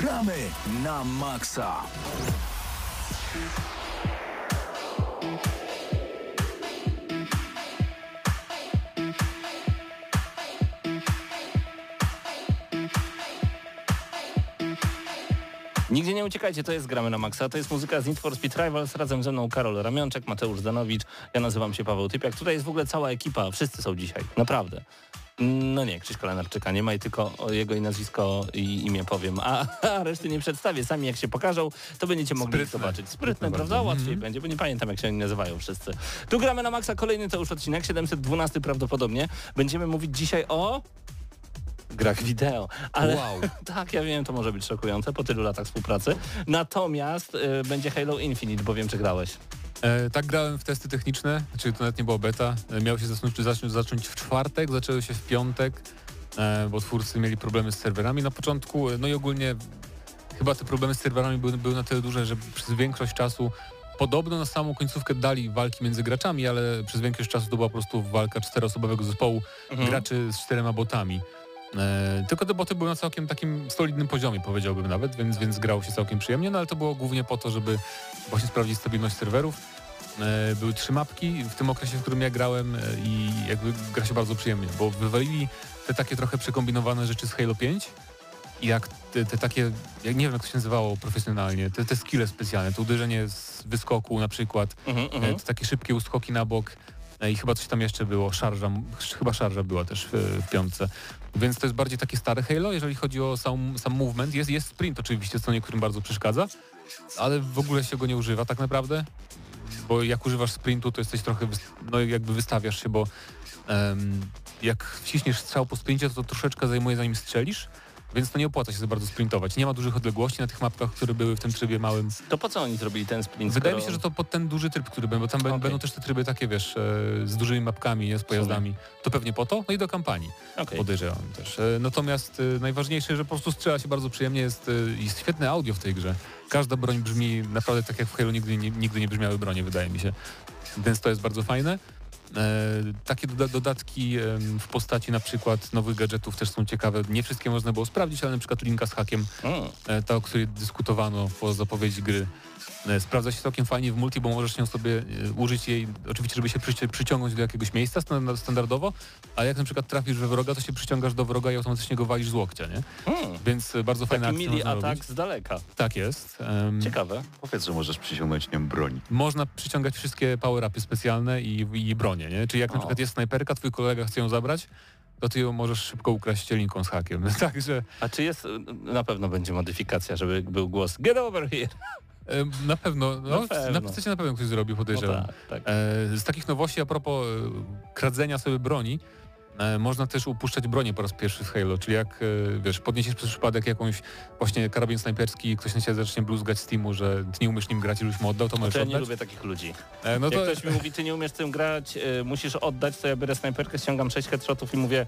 Gramy na maksa. Nigdzie nie uciekajcie, to jest Gramy na Maxa, to jest muzyka z Need for Speed Rivals, razem ze mną Karol Ramionczek, Mateusz Danowicz, ja nazywam się Paweł Typiak. Tutaj jest w ogóle cała ekipa, wszyscy są dzisiaj, naprawdę. No nie, Krzyśka Lenarczyka nie ma i tylko jego i nazwisko i imię powiem, a, a reszty nie przedstawię. Sami jak się pokażą, to będziecie mogli Sprytne. zobaczyć. Sprytne, Sprytne prawda? Łatwiej Mhm. będzie, bo nie pamiętam jak się oni nazywają wszyscy. Tu Gramy na Maxa, kolejny to już odcinek, 712 prawdopodobnie. Będziemy mówić dzisiaj o... Grach wideo, ale Wow. tak, ja wiem, to może być szokujące po tylu latach współpracy. Natomiast y, będzie Halo Infinite, bo wiem, czy grałeś. E, tak grałem w testy techniczne, czyli to nawet nie była beta. E, miało się zacząć, zacząć, zacząć w czwartek, zaczęły się w piątek, e, bo twórcy mieli problemy z serwerami na początku. E, No i ogólnie chyba te problemy z serwerami były, były na tyle duże, że przez większość czasu Podobno na samą końcówkę dali walki między graczami, ale przez większość czasu to była po prostu walka czteroosobowego zespołu Mhm. graczy z czterema botami. E, tylko te boty były na całkiem takim solidnym poziomie, powiedziałbym nawet, więc, więc grało się całkiem przyjemnie, no ale to było głównie po to, żeby właśnie sprawdzić stabilność serwerów. E, były trzy mapki w tym okresie, w którym ja grałem e, i jakby gra się bardzo przyjemnie, bo wywalili te takie trochę przekombinowane rzeczy z Halo 5 i jak te, te takie, jak nie wiem jak to się nazywało profesjonalnie, te, te skille specjalne, to uderzenie z wyskoku na przykład, Mhm, E, mhm. to takie szybkie uskoki na bok i chyba coś tam jeszcze było, szarża, chyba szarża była też w, w piątce. Więc to jest bardziej takie stare Halo, jeżeli chodzi o sam, sam movement. Jest, jest sprint oczywiście, co niektórym bardzo przeszkadza, ale w ogóle się go nie używa tak naprawdę, bo jak używasz sprintu, to jesteś trochę, no jakby wystawiasz się, bo em, jak wciśniesz strzał po sprincie, to, to troszeczkę zajmuje zanim strzelisz, więc to nie opłaca się za bardzo sprintować. Nie ma dużych odległości na tych mapkach, które były w tym trybie małym. To po co oni zrobili ten sprint? Wydaje mi skoro- się, że to pod ten duży tryb, który będzie, bo tam Okej. będą też te tryby takie, wiesz, e, z dużymi mapkami, nie, z pojazdami. To pewnie po to, no i do kampanii Okej. podejrzewam też. E, Natomiast e, najważniejsze, że po prostu strzela się bardzo przyjemnie, jest, jest świetne audio w tej grze. Każda broń brzmi naprawdę tak jak w Halo nigdy nie, nigdy nie brzmiały bronie, wydaje mi się. Więc to jest bardzo fajne. E, takie doda dodatki w postaci na przykład nowych gadżetów też są ciekawe. Nie wszystkie można było sprawdzić, ale na przykład linka z hakiem Mm. e, ta, o której dyskutowano po zapowiedzi gry. E, Sprawdza się całkiem fajnie w multi, bo możesz ją sobie e, użyć jej, oczywiście, żeby się przyci- przyciągnąć do jakiegoś miejsca stan- standardowo, a jak na przykład trafisz we wroga, to się przyciągasz do wroga i automatycznie go walisz z łokcia, nie? Mm. Więc e, bardzo fajna Taki akcja mili atak robić. z daleka. Tak jest. Em, Ciekawe. Powiedz, że możesz przyciągnąć nią broń. można przyciągać wszystkie power-upy specjalne i, i bronie, nie? Czyli jak na O. przykład jest snajperka, twój kolega chce ją zabrać, to ty ją możesz szybko ukraść linką z hakiem. Także A czy jest, na pewno będzie modyfikacja, żeby był głos Get over here. Em, na pewno, no, Na pewno. na pewno ktoś zrobił, No podejrzewam. tak, tak. E, Z takich nowości a propos e, kradzenia sobie broni, e, można też upuszczać bronię po raz pierwszy w Halo, czyli jak e, wiesz, podniesiesz przez przypadek jakąś właśnie karabin snajperski i ktoś na ciebie zacznie bluzgać z teamu, że ty nie umiesz nim grać i już mu oddał, to możesz To ja nie lubię takich ludzi. E, No Jak to ktoś mi mówi, ty nie umiesz tym grać, musisz oddać, to ja biorę snajperkę, ściągam 6 headshotów i mówię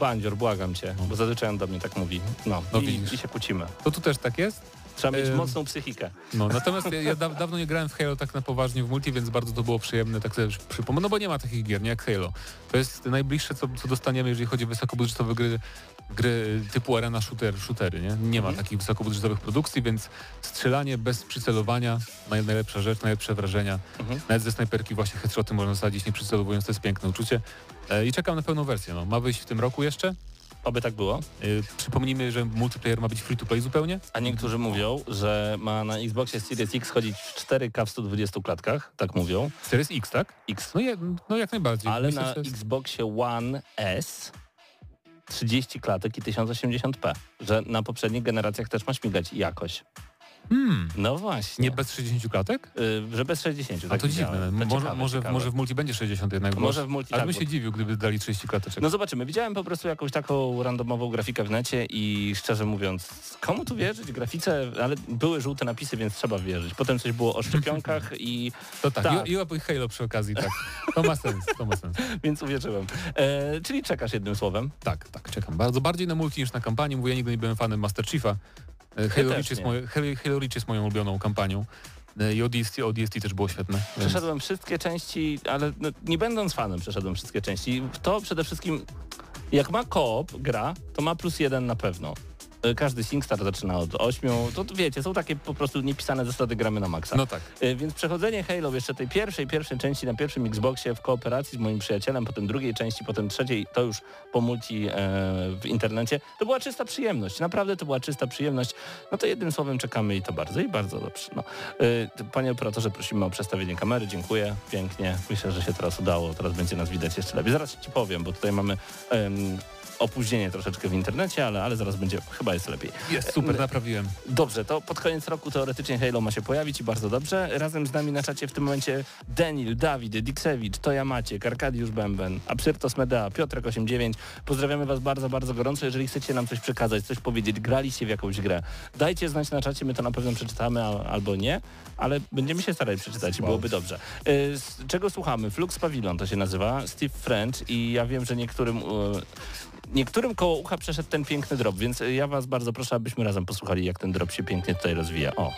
bandzior, błagam cię, bo zazwyczaj on do mnie tak mówi. No, No i, i się kłócimy. to tu też tak jest. Trzeba mieć mocną psychikę. No, natomiast ja, ja da, dawno nie grałem w Halo tak na poważnie w multi, więc bardzo to było przyjemne, tak sobie przypomnę, no bo nie ma takich gier, nie jak Halo. To jest najbliższe, co, co dostaniemy, jeżeli chodzi o wysokobudżetowe gry, gry typu arena shooter, shootery, nie? Nie ma Mhm. takich wysokobudżetowych produkcji, więc strzelanie bez przycelowania, naj, najlepsza rzecz, najlepsze wrażenia. Mhm. Nawet ze snajperki właśnie headshoty można sadzić nie przycelowując, to jest piękne uczucie. E, I czekam na pełną wersję, no. Ma wyjść w tym roku jeszcze. Oby tak było. E, przypomnijmy, że multiplayer ma być free to play zupełnie. A niektórzy mówią, że ma na Xboxie Series X chodzić w 4K w 120 klatkach, tak mówią. Series X, tak? X. No, je, no jak najbardziej. Ale Myślę, na że Xboxie One S 30 klatek i 1080p. Że na poprzednich generacjach też ma śmigać jakoś. Hmm. No właśnie. Nie bez 60 klatek? Y, że bez 60. A tak to dziwne. To może, ciekawe, może, ciekawe. może w multi będzie 60 jednak. Może w multi Ale tak, bym bo- się dziwił, gdyby dali 30 klateczek. No zobaczymy. Widziałem po prostu jakąś taką randomową grafikę w necie i szczerze mówiąc, komu tu wierzyć? Grafice, ale były żółte napisy, więc trzeba wierzyć. Potem coś było o szczepionkach i to tak. tak. I, i, Halo przy okazji, tak. To ma sens, to ma sens. więc uwierzyłem. E, czyli czekasz jednym słowem. Tak, tak, czekam. Bardzo bardziej na multi niż na kampanię. Mówię, ja nigdy nie byłem fanem Master Chiefa. E, Halo, Reach jest moje, Halo, Reach jest moją ulubioną kampanią. E, I ODST, ODST też było świetne. więc- Przeszedłem wszystkie części, ale no, nie będąc fanem przeszedłem wszystkie części. To przede wszystkim, jak ma koop gra, to ma plus jeden na pewno. Y, Każdy SingStar zaczyna od 8. To wiecie, są takie po prostu niepisane zasady gramy na maksa. No tak. Y, Więc przechodzenie Halo jeszcze tej pierwszej, pierwszej części na pierwszym Xboxie w kooperacji z moim przyjacielem, potem drugiej części, potem trzeciej, to już po multi e, w internecie, to była czysta przyjemność. Naprawdę to była czysta przyjemność. No to jednym słowem czekamy i to bardzo i bardzo dobrze. No. Y, Panie operatorze, prosimy o przestawienie kamery. Dziękuję. Pięknie. Myślę, że się teraz udało. Teraz będzie nas widać jeszcze lepiej. Zaraz Ci powiem, bo tutaj mamy em, opóźnienie troszeczkę w internecie, ale, ale zaraz będzie, chyba jest lepiej. Jest super, naprawiłem. Dobrze, to pod koniec roku teoretycznie Halo ma się pojawić i bardzo dobrze. Razem z nami na czacie w tym momencie Denil, Dawid, Diksewicz, Toja Maciek, Arkadiusz Bęben, Absyrtos Medea, Piotrek 89. Pozdrawiamy Was bardzo, bardzo gorąco. Jeżeli chcecie nam coś przekazać, coś powiedzieć, graliście w jakąś grę, dajcie znać na czacie, my to na pewno przeczytamy a, albo nie, ale będziemy się starali przeczytać i byłoby dobrze. Y, Z czego słuchamy? Flux Pavilion to się nazywa, Steve French i ja wiem, że niektórym... y, Niektórym koło ucha przeszedł ten piękny drop, więc ja Was bardzo proszę, abyśmy razem posłuchali, jak ten drop się pięknie tutaj rozwija. O.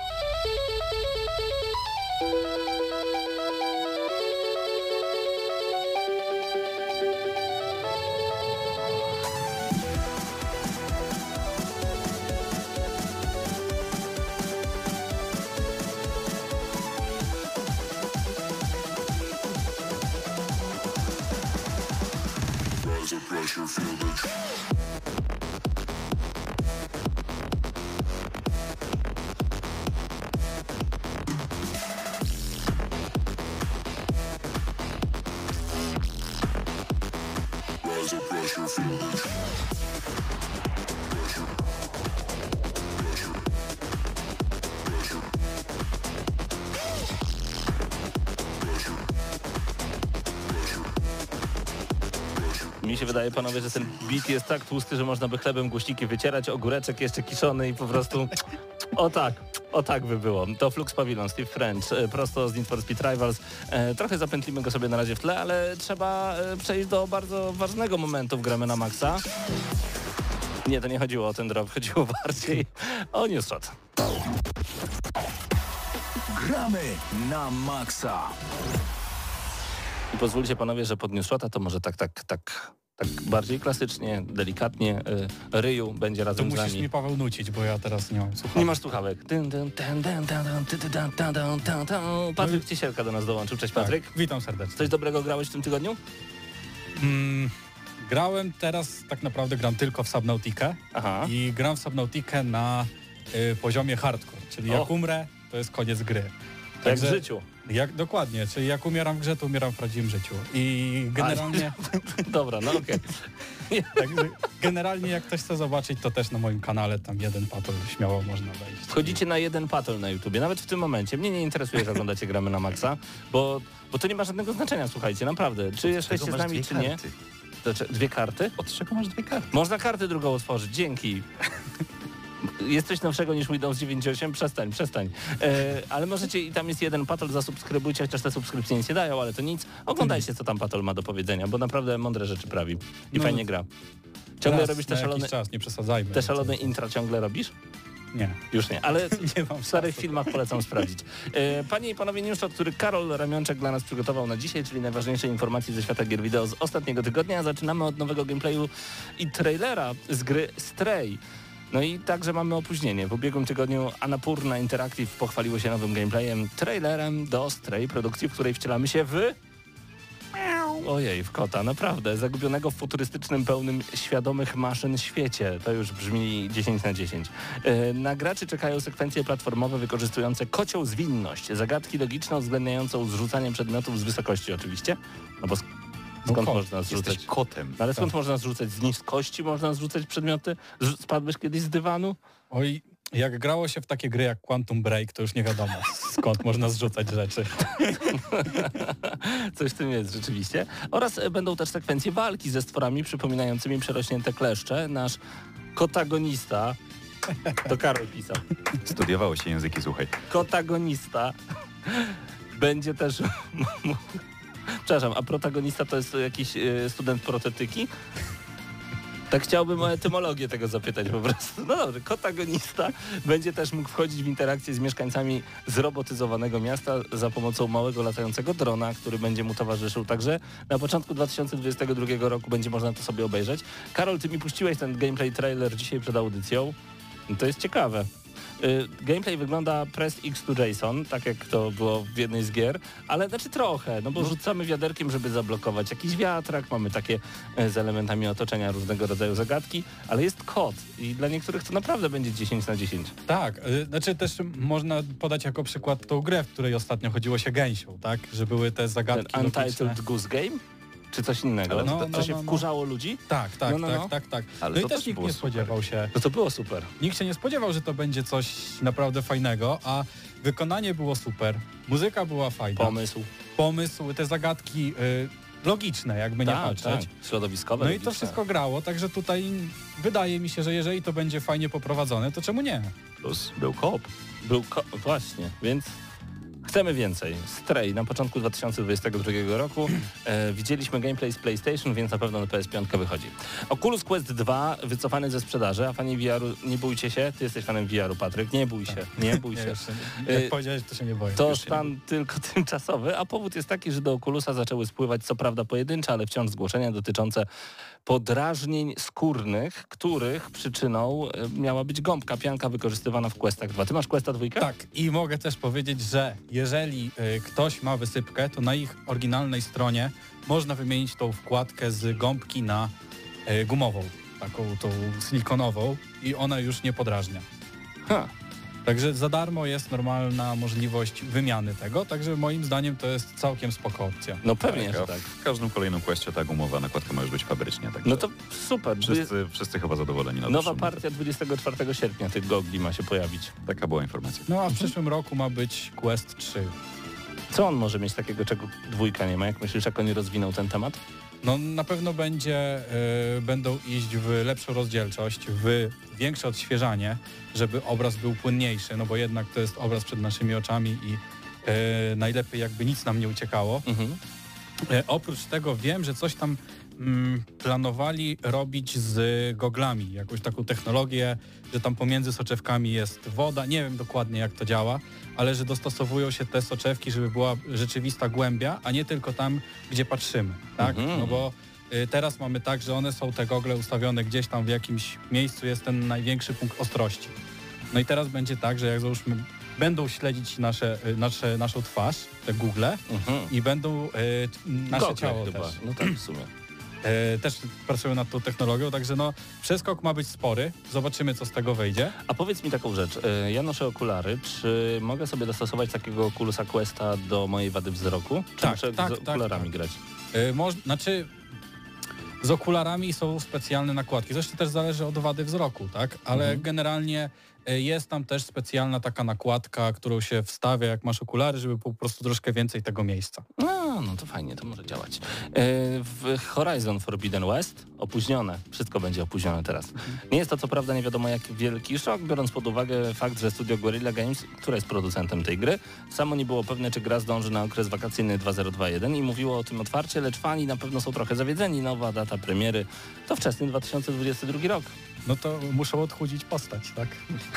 wydaje, panowie, że ten beat jest tak tłusty, że można by chlebem głośniki wycierać, ogóreczek jeszcze kiszony i po prostu o tak. O tak by było. To Flux Pavilion, Steve French, e, prosto z Need for Speed Rivals. E, trochę zapętlimy go sobie na razie w tle, ale trzeba e, przejść do bardzo ważnego momentu w gramy na maksa. Nie, to nie chodziło o ten drop, chodziło bardziej o news shot. Gramy na maksa. I pozwólcie panowie, że pod news shota to może tak, tak, tak, tak bardziej klasycznie, delikatnie, y, ryju będzie razem z nami. musisz mi Paweł nucić, bo ja teraz nie mam słuchawek. Nie masz słuchawek. Patryk Ciesielka do nas dołączył. Cześć tak. Patryk. Tak, witam serdecznie. Coś dobrego grałeś w tym tygodniu? Mm, grałem teraz, tak naprawdę gram tylko w Subnautikę Aha. i gram w Subnautikę na y, poziomie hardcore, czyli jak umrę, to jest koniec gry. Także, tak w życiu. Jak, dokładnie, czyli jak umieram w grze, to umieram w prawdziwym życiu. I generalnie, Dobra, no okej. także generalnie jak ktoś chce zobaczyć, to też na moim kanale tam jeden patol śmiało można wejść. Wchodzicie na jeden patrol na YouTubie, nawet w tym momencie. Mnie nie interesuje, że oglądacie gramy na maksa, bo, bo to nie ma żadnego znaczenia, słuchajcie, naprawdę. Czy jesteście z nami, czy nie. Znaczy, dwie karty? Od czego masz dwie karty? Można kartę drugą otworzyć, dzięki. Jest coś nowszego niż Windows 9.8? Przestań, przestań. E, ale możecie, i tam jest jeden patol, zasubskrybujcie, chociaż te subskrypcje nic nie dają, ale to nic. Oglądajcie, co tam patol ma do powiedzenia, bo naprawdę mądre rzeczy prawi. I No, fajnie gra. Ciągle robisz te szalone, czas, nie przesadzajmy. te szalone intra ciągle robisz? Nie, Już nie, ale nie w starych filmach polecam sprawdzić. E, Panie i panowie, newsshot, który Karol Ramionczek dla nas przygotował na dzisiaj, czyli najważniejsze informacje ze świata gier wideo z ostatniego tygodnia. Zaczynamy od nowego gameplayu i trailera z gry Stray. No i także mamy opóźnienie. W ubiegłym tygodniu Anapurna Interactive pochwaliło się nowym gameplayem, trailerem do Stray, produkcji, w której wcielamy się w... Ojej, w kota, naprawdę. Zagubionego w futurystycznym, pełnym świadomych maszyn świecie. To już brzmi 10 na 10. E, Na graczy czekają sekwencje platformowe wykorzystujące kocią zwinność. Zagadki logiczne uwzględniającą zrzucanie przedmiotów z wysokości oczywiście. No bo sk- No skąd kot, można zrzucać? Jesteś kotem. No ale skąd można zrzucać? Z niskości można zrzucać przedmioty? Spadłeś kiedyś z dywanu? Oj, jak grało się w takie gry jak Quantum Break, to już nie wiadomo skąd można zrzucać rzeczy. Coś w tym jest rzeczywiście. Oraz e, będą też sekwencje walki ze stworami przypominającymi przerośnięte kleszcze. Nasz kotagonista, to Karol pisał, Studiowało się języki, słuchaj. kotagonista będzie też... Przepraszam, a protagonista to jest jakiś e, student protetyki? Tak chciałbym o etymologię tego zapytać po prostu. No dobrze, kotagonista będzie też mógł wchodzić w interakcję z mieszkańcami zrobotyzowanego miasta za pomocą małego latającego drona, który będzie mu towarzyszył. Także na początku 2022 roku będzie można to sobie obejrzeć. Karol, ty mi puściłeś ten gameplay trailer dzisiaj przed audycją. To jest ciekawe. Y, gameplay wygląda Press X to JSON, tak jak to było w jednej z gier, ale znaczy trochę, no bo rzucamy wiaderkiem, żeby zablokować jakiś wiatrak, mamy takie y, z elementami otoczenia różnego rodzaju zagadki, ale jest kod i dla niektórych to naprawdę będzie 10 na 10. Tak, y, znaczy też można podać jako przykład tą grę, w której ostatnio chodziło się gęsią, tak? Że były te Ten zagadki Untitled logiczne. Goose Game? Czy coś innego? Ale no, no, to, no, się no, no. wkurzało ludzi? Tak, tak, No, no, tak, no. tak, tak. Ale no i to też też nikt nie super. spodziewał się. No to było super. Nikt się nie spodziewał, że to będzie coś naprawdę fajnego, a wykonanie było super, muzyka była fajna, Pomysł. pomysł, te zagadki y, logiczne, jakby nie Tak, patrzeć. tak. Środowiskowe. No i to wszystko grało, także tutaj wydaje mi się, że jeżeli to będzie fajnie poprowadzone, to czemu nie? Plus był koop. Był ko- właśnie, więc chcemy więcej. Stray na początku 2022 roku. E, widzieliśmy gameplay z PlayStation, więc na pewno na PS5 wychodzi. Oculus Quest 2 wycofany ze sprzedaży, a fani VR-u, nie bójcie się, ty jesteś fanem VR-u, Patryk, nie bój się, nie bój się. jeszcze, Y, jak powiedziałeś, to się nie boję. To stan tylko tymczasowy, a powód jest taki, że do Oculusa zaczęły spływać co prawda pojedyncze, ale wciąż zgłoszenia dotyczące podrażnień skórnych, których przyczyną e, miała być gąbka, pianka wykorzystywana w Questach 2. Ty masz Questa 2? Tak, i mogę też powiedzieć, że jeżeli y, ktoś ma wysypkę, to na ich oryginalnej stronie można wymienić tą wkładkę z gąbki na y, gumową, taką tą silikonową i ona już nie podrażnia. Ha. Także za darmo jest normalna możliwość wymiany tego, także moim zdaniem to jest całkiem spoko opcja. No pewnie, Tak, że tak. W każdym kolejnym questie ta gumowa nakładka ma już być fabrycznie. Tak No to super. wszyscy, wszyscy chyba zadowoleni na Nowa partia 24 sierpnia tych gogli ma się pojawić. Taka była informacja. No a w przyszłym roku ma być Quest 3. Co on może mieć takiego, czego dwójka nie ma? Jak myślisz, jak oni rozwiną ten temat? No na pewno będzie, y, będą iść w lepszą rozdzielczość, w większe odświeżanie, żeby obraz był płynniejszy, no bo jednak to jest obraz przed naszymi oczami i y, najlepiej jakby nic nam nie uciekało. Mhm. E, oprócz tego wiem, że coś tam planowali robić z goglami, jakąś taką technologię, że tam pomiędzy soczewkami jest woda, nie wiem dokładnie jak to działa, ale że dostosowują się te soczewki, żeby była rzeczywista głębia, a nie tylko tam, gdzie patrzymy, tak? Mhm. No bo y, teraz mamy tak, że one są te gogle ustawione gdzieś tam w jakimś miejscu, jest ten największy punkt ostrości. No i teraz będzie tak, że jak załóżmy będą śledzić nasze, y, nasze, naszą twarz, te Google Mhm. i będą y, nasze Gogle ciało chyba. też. No tak w sumie. E, też pracują nad tą technologią, także no przeskok ma być spory. Zobaczymy, co z tego wyjdzie. A powiedz mi taką rzecz. E, Ja noszę okulary. Czy mogę sobie dostosować takiego Oculusa Questa do mojej wady wzroku? Czy Tak, muszę tak, z tak, okularami tak. grać? E, moż, znaczy z okularami są specjalne nakładki. Zresztą też zależy od wady wzroku, tak? Ale Mhm. generalnie jest tam też specjalna taka nakładka, którą się wstawia, jak masz okulary, żeby po prostu troszkę więcej tego miejsca. No, no to fajnie, to może działać. E, W Horizon Forbidden West opóźnione, wszystko będzie opóźnione teraz. Nie jest to co prawda nie wiadomo jak wielki szok, biorąc pod uwagę fakt, że studio Guerrilla Games, które jest producentem tej gry, samo nie było pewne, czy gra zdąży na okres wakacyjny 2021 i mówiło o tym otwarcie, lecz fani na pewno są trochę zawiedzeni. Nowa data premiery to wczesny 2022 rok. No to muszą odchudzić postać, tak?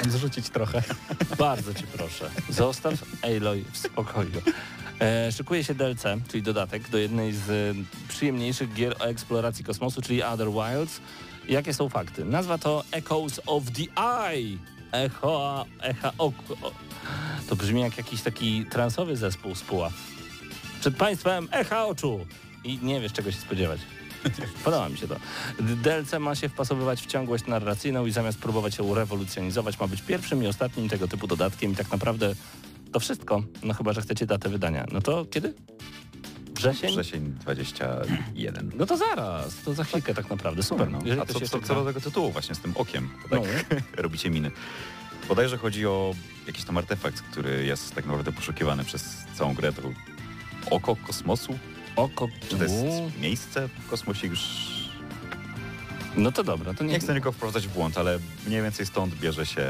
Zrzucić trochę. Bardzo ci proszę, zostaw Aloy w spokoju. E, szykuje się DLC, czyli dodatek do jednej z e, przyjemniejszych gier o eksploracji kosmosu, czyli Other Wilds. Jakie są fakty? Nazwa to Echoes of the Eye. Echo, echa oku. O, To brzmi jak jakiś taki transowy zespół z Puław. Przed państwem echa oczu. I nie wiesz czego się spodziewać. Podoba mi się to. DLC ma się wpasowywać w ciągłość narracyjną i zamiast próbować ją rewolucjonizować, ma być pierwszym i ostatnim tego typu dodatkiem i tak naprawdę to wszystko. No chyba, że chcecie datę wydania. No to kiedy? Wrzesień? Wrzesień 21. No to zaraz, to za chwilkę tak naprawdę. Super. No. Jeżeli A co, co, co gra- do tego tytułu właśnie z tym okiem? To tak No. robicie miny. Bodajże chodzi o jakiś tam artefakt, który jest tak naprawdę poszukiwany przez całą grę. To oko kosmosu? Oko... Czy to jest miejsce w kosmosie już... No to dobra, to Nie nie... chcę nikogo wprowadzać w błąd, ale mniej więcej stąd bierze się,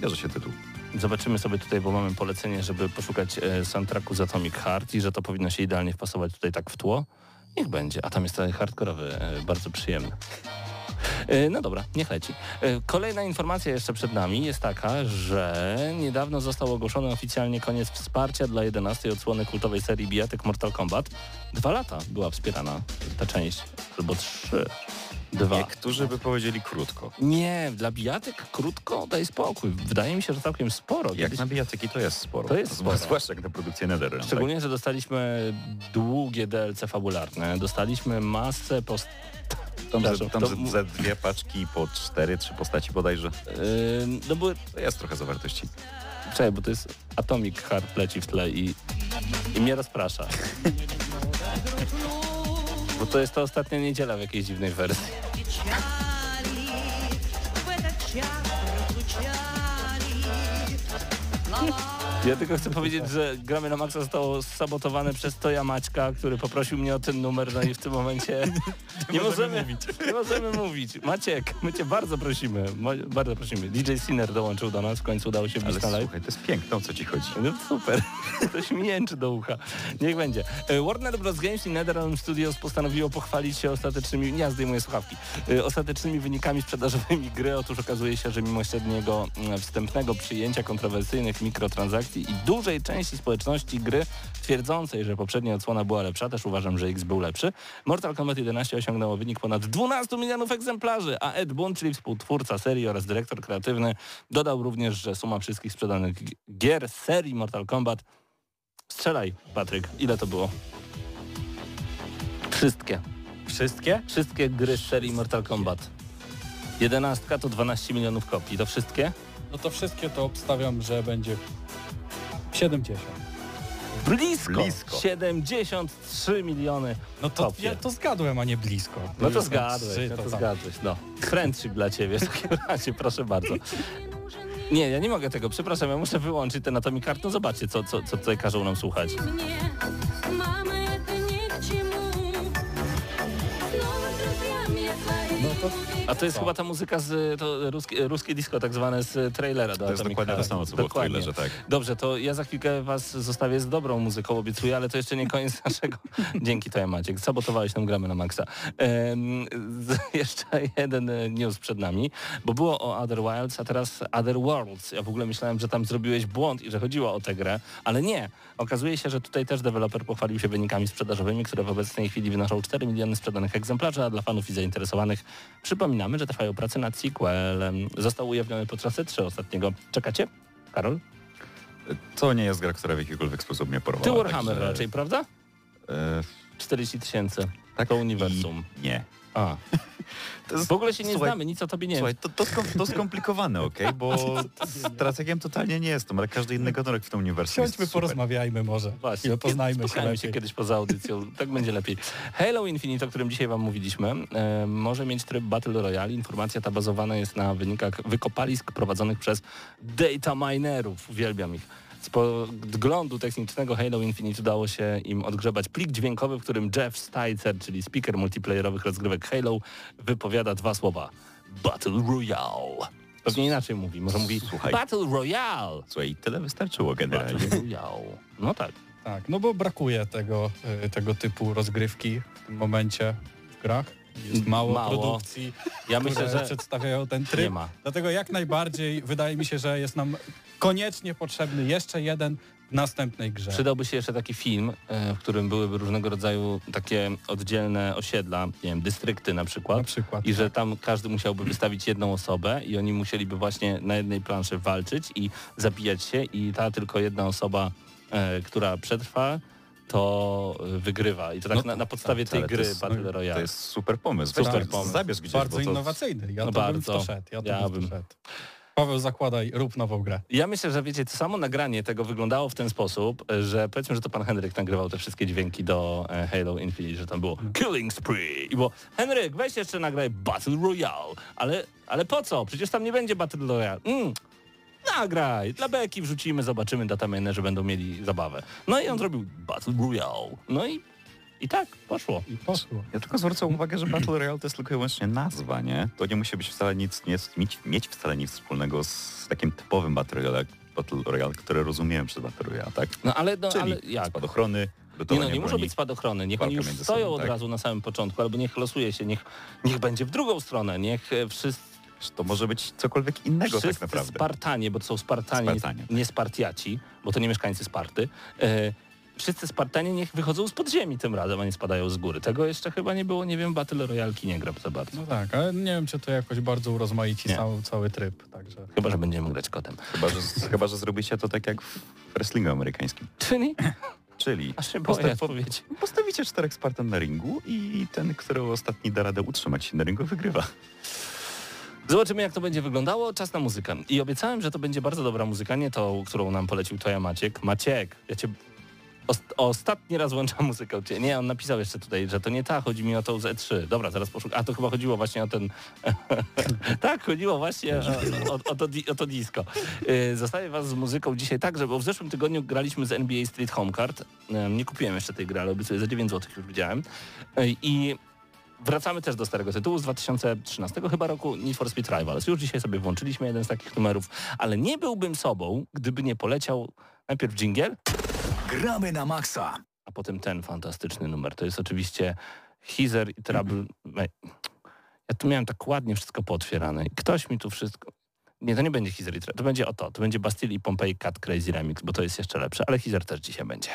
bierze się tytuł. Zobaczymy sobie tutaj, bo mamy polecenie, żeby poszukać e, soundtracku z Atomic Heart i że to powinno się idealnie wpasować tutaj tak w tło. Niech będzie. A tam jest ten hardkorowy, e, bardzo przyjemny. E, No dobra, niech leci. E, Kolejna informacja jeszcze przed nami jest taka, że niedawno został ogłoszony oficjalnie koniec wsparcia dla 11 odsłony kultowej serii bijatek Mortal Kombat. Dwa lata była wspierana ta część, albo trzy. Dwa. Niektórzy by powiedzieli krótko. Nie, dla bijatek krótko, daj spokój. Wydaje mi się, że całkiem sporo. Jak Kiedyś- na bijatyki to jest sporo. To jest sporo. Zwłaszcza jak na produkcję Netherrealm. Szczególnie, że dostaliśmy długie DLC fabularne, dostaliśmy masę post... Tam, ze, tam to ze, dwie paczki po cztery, trzy postaci bodajże. Yy, no były... To jest trochę zawartości. Czekaj, bo to jest Atomic Heart leci w tle i, i mnie rozprasza. Bo to jest ta ostatnia niedziela w jakiejś dziwnej wersji. Ja tylko chcę powiedzieć, że gramy na Maxa zostało sabotowane przez Toja Maćka, który poprosił mnie o ten numer, no i w tym momencie nie, możemy, mówić. Nie możemy mówić. Maciek, my cię bardzo prosimy, bardzo prosimy. DJ Sinner dołączył do nas, w końcu udało się wbić na live. słuchaj, to jest piękne, o co ci chodzi. No super, to śmięczy do ucha. Niech będzie. E, Warner Bros. Games i NetherRealm Studios postanowiło pochwalić się ostatecznymi, ja zdejmuję słuchawki, e, ostatecznymi wynikami sprzedażowymi gry. Otóż okazuje się, że mimo średniego mm, wstępnego przyjęcia kontrowersyjnych mikrotransakcji i dużej części społeczności gry twierdzącej, że poprzednia odsłona była lepsza, też uważam, że X był lepszy, Mortal Kombat 11 osiągnęło wynik ponad 12 milionów egzemplarzy, a Ed Boon, czyli współtwórca serii oraz dyrektor kreatywny, dodał również, że suma wszystkich sprzedanych gier z serii Mortal Kombat Strzelaj, Patryk, ile to było? Wszystkie. Wszystkie? Wszystkie gry z serii Mortal Kombat. Jedenastka to 12 milionów kopii. To wszystkie? No to wszystkie to obstawiam, że będzie 70. Blisko, Blisko. 73 miliony. No to Topie. ja to zgadłem, a nie blisko. No to no zgadłeś, no to, zgadłeś. No. Friendship dla ciebie w takim razie, proszę bardzo. Nie, ja nie mogę tego, przepraszam, ja muszę wyłączyć ten Atomic Heart. No zobaczcie, co, co, co tutaj każą nam słuchać. Mamy to A to jest chyba ta muzyka z to ruskie, ruskie disco tak zwane z trailera do To jest dokładnie to samo, co było w Dokładnie. trailerze, tak. Dobrze, to ja za chwilkę was zostawię z dobrą muzyką, obiecuję, ale to jeszcze nie koniec naszego... Dzięki to Maciek, sabotowałeś nam gramy na maksa. Z, jeszcze jeden e, news przed nami, bo było o Other Wilds, a teraz Other Worlds. Ja w ogóle myślałem, że tam zrobiłeś błąd i że chodziło o tę grę, ale nie. Okazuje się, że tutaj też deweloper pochwalił się wynikami sprzedażowymi, które w obecnej chwili wynoszą 4 miliony sprzedanych egzemplarzy, a dla fanów i zainteresowanych przypominamy, że trwają prace nad sequelem. Został ujawniony podczas E3 ostatniego. Czekacie? Karol? To nie jest gra, która w jakikolwiek sposób mnie porwała. Ty Warhammer także, raczej, prawda? E, 40 tysięcy. tak To uniwersum. Nie. A. To jest, W ogóle się nie słuchaj, znamy, nic o tobie nie Słuchaj, wiem. to, to, skom- to skomplikowane, okej? Bo strategiem totalnie nie jestem, ale każdy inny gatunek w tym uniwersum super. porozmawiajmy może. Właśnie. Chwilę poznajmy się się kiedyś poza audycją, tak będzie lepiej. Halo Infinite, o którym dzisiaj wam mówiliśmy, e, może mieć tryb Battle Royale. Informacja ta bazowana jest na wynikach wykopalisk prowadzonych przez data minerów. Uwielbiam ich. Z podglądu technicznego Halo Infinite udało się im odgrzebać plik dźwiękowy, w którym Jeff Sticer, czyli speaker multiplayerowych rozgrywek Halo, wypowiada dwa słowa. Battle Royale. Pewnie inaczej mówi. Może mówi Słuchaj. Battle Royale. Słuchaj, tyle wystarczyło generalnie. Battle Royale. No tak. Tak, no bo brakuje tego, y, tego typu rozgrywki w tym momencie w grach. Jest mało, Mało. produkcji, Ja które myślę, że przedstawiają ten tryb. nie ma. Dlatego jak najbardziej wydaje mi się, że jest nam koniecznie potrzebny jeszcze jeden w następnej grze. Przydałby się jeszcze taki film, e, w którym byłyby różnego rodzaju takie oddzielne osiedla, nie wiem, dystrykty na przykład. Na przykład. I że tam każdy musiałby wystawić jedną osobę i oni musieliby właśnie na jednej planszy walczyć i zabijać się i ta tylko jedna osoba, e, która przetrwa, to wygrywa. I to tak No, na, na podstawie tak, tej gry jest- Battle Royale. To jest super pomysł. Super to pomysł. Zabierz gdzieś, Bardzo to... innowacyjny. Ja No to bym bardzo. to szedł. Ja to Ja bym bym. szedł. Paweł, zakładaj, rób nową grę. Ja myślę, że wiecie, to samo nagranie tego wyglądało w ten sposób, że powiedzmy, że to pan Henryk nagrywał te wszystkie dźwięki do e, Halo Infinite, że tam było Killing Spree i było Henryk, weź jeszcze nagraj Battle Royale, ale, ale po co? Przecież tam nie będzie Battle Royale. Mm. Nagraj, dla beki wrzucimy, zobaczymy, datamenerzy będą mieli zabawę. No i on zrobił Battle Royale. No i, i tak, poszło. I poszło. Ja tylko zwrócę uwagę, że Battle Royale to jest tylko i wyłącznie nazwa, nie? To nie musi być wcale nic, nie, mieć, mieć wcale nic wspólnego z takim typowym Battle Royale, Battle Royale które rozumiemy przez Battle Royale, tak? No ale, no, Czyli ale jak? spadochrony, Nie, no, nie muszą być spadochrony, niech oni już stoją sobą, od tak. razu na samym początku, albo niech losuje się, niech, niech będzie w drugą stronę, niech e, wszyscy, To może być cokolwiek innego wszyscy tak naprawdę. Spartanie, bo to są Spartanie, Spartanie, nie, nie Spartiaci, bo to nie mieszkańcy Sparty, e, wszyscy Spartanie niech wychodzą z podziemi tym razem, a nie spadają z góry. Tego jeszcze chyba nie było, nie wiem, Battle Royalki nie gra za bardzo. No tak, ale nie wiem, czy to jakoś bardzo urozmaici cały, cały tryb, także... Chyba, że będziemy grać kotem. Chyba, że, chyba, że zrobicie to tak jak w wrestlingu amerykańskim. Czyli? Czyli Aż się boję odpowiedzi. postawicie czterech Spartan na ringu i ten, który ostatni da radę utrzymać się na ringu, wygrywa. Zobaczymy, jak to będzie wyglądało. Czas na muzykę. I obiecałem, że to będzie bardzo dobra muzyka, nie tą, którą nam polecił Toja Maciek. Maciek, ja cię ost- ostatni raz włączam muzykę. Nie, on napisał jeszcze tutaj, że to nie ta, chodzi mi o tą z E3. Dobra, zaraz poszukam. A to chyba chodziło właśnie o ten... tak, chodziło właśnie o, o, o, to, o to disco. Yy, Zostawię was z muzyką dzisiaj tak, że bo w zeszłym tygodniu graliśmy z NBA Street Home Card. Nie kupiłem jeszcze tej gry, ale obiecuję, za 9 zł już widziałem. Yy, I Wracamy też do starego tytułu z 2013 chyba roku Need for Speed Rivals. Już dzisiaj sobie włączyliśmy jeden z takich numerów, ale nie byłbym sobą, gdyby nie poleciał najpierw dżingiel, Gramy na maksa. a potem ten fantastyczny numer. To jest oczywiście Hizer i Trouble. Ja tu miałem tak ładnie wszystko pootwierane ktoś mi tu wszystko... Nie, to nie będzie Hizer i Trouble, to będzie o to. To będzie Bastille i Pompeii Cat Crazy Remix, bo to jest jeszcze lepsze, ale Hizer też dzisiaj będzie.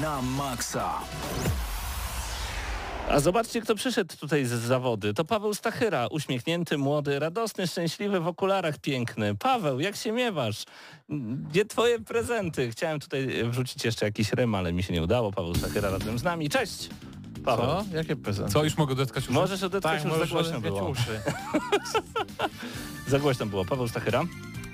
Na maksa. A zobaczcie, kto przyszedł tutaj z zawody. To Paweł Stachyra, uśmiechnięty, młody, radosny, szczęśliwy, w okularach piękny. Paweł, jak się miewasz? Gdzie twoje prezenty? Chciałem tutaj wrzucić jeszcze jakiś rym, ale mi się nie udało. Paweł Stachyra razem z nami. Cześć! Paweł. Co? Jakie prezenty? Co, już mogę dotkać już? Możesz odetkać, Tak, już za głośno było. uszy. Za głośno było. Paweł Stachyra,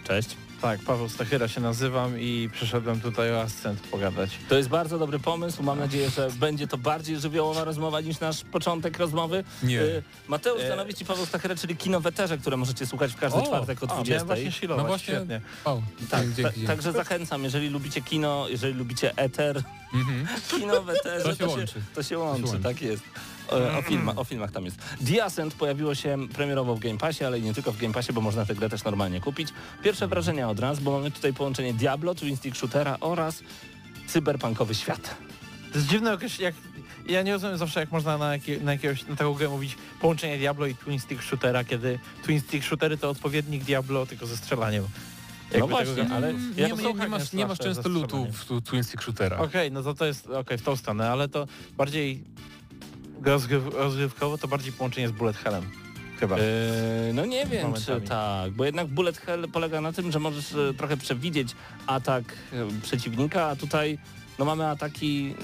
cześć. Tak, Paweł Stachyra się nazywam i przyszedłem tutaj o ascent pogadać. To jest bardzo dobry pomysł. Mam nadzieję, że będzie to bardziej żywiołowa rozmowa niż nasz początek rozmowy. Nie. Y, Mateusz E. Zanowicz i Paweł Stachyra, czyli Kino Weterze, które możecie słuchać w każdy O, czwartek o A, 20. miałem właśnie shilować, No właśnie- świetnie. O, Tak, dzięki, ta, dzięki. także zachęcam, jeżeli lubicie kino, jeżeli lubicie eter, Mhm. kino w eterze, To się łączy. to się łączy, To się łączy. tak jest. O, o, filma, o filmach tam jest. The Ascent pojawiło się premierowo w Game Passie, ale i nie tylko w Game Passie, bo można tę grę też normalnie kupić. Pierwsze wrażenia od razu, bo mamy tutaj połączenie Diablo, Twin Stick Shootera oraz cyberpunkowy świat. To jest dziwne, jak, ja nie rozumiem zawsze jak można na, jakie, na jakiegoś, na taką grę mówić połączenie Diablo i Twin Stick Shootera, kiedy Twin Stick Shootery to odpowiednik Diablo, tylko ze strzelaniem. No właśnie, ale ja nie, nie, nie, masz, nie masz często lutu w Twin Stick Shootera. Okej, no to to jest okej w tą stronę, ale to bardziej rozgryw, rozgrywkowo to bardziej połączenie z Bullet Hellem. Chyba. Eee, no nie wiem, czy Momentami. tak, bo jednak Bullet Hell polega na tym, że możesz e, trochę przewidzieć atak e, przeciwnika, a tutaj no mamy ataki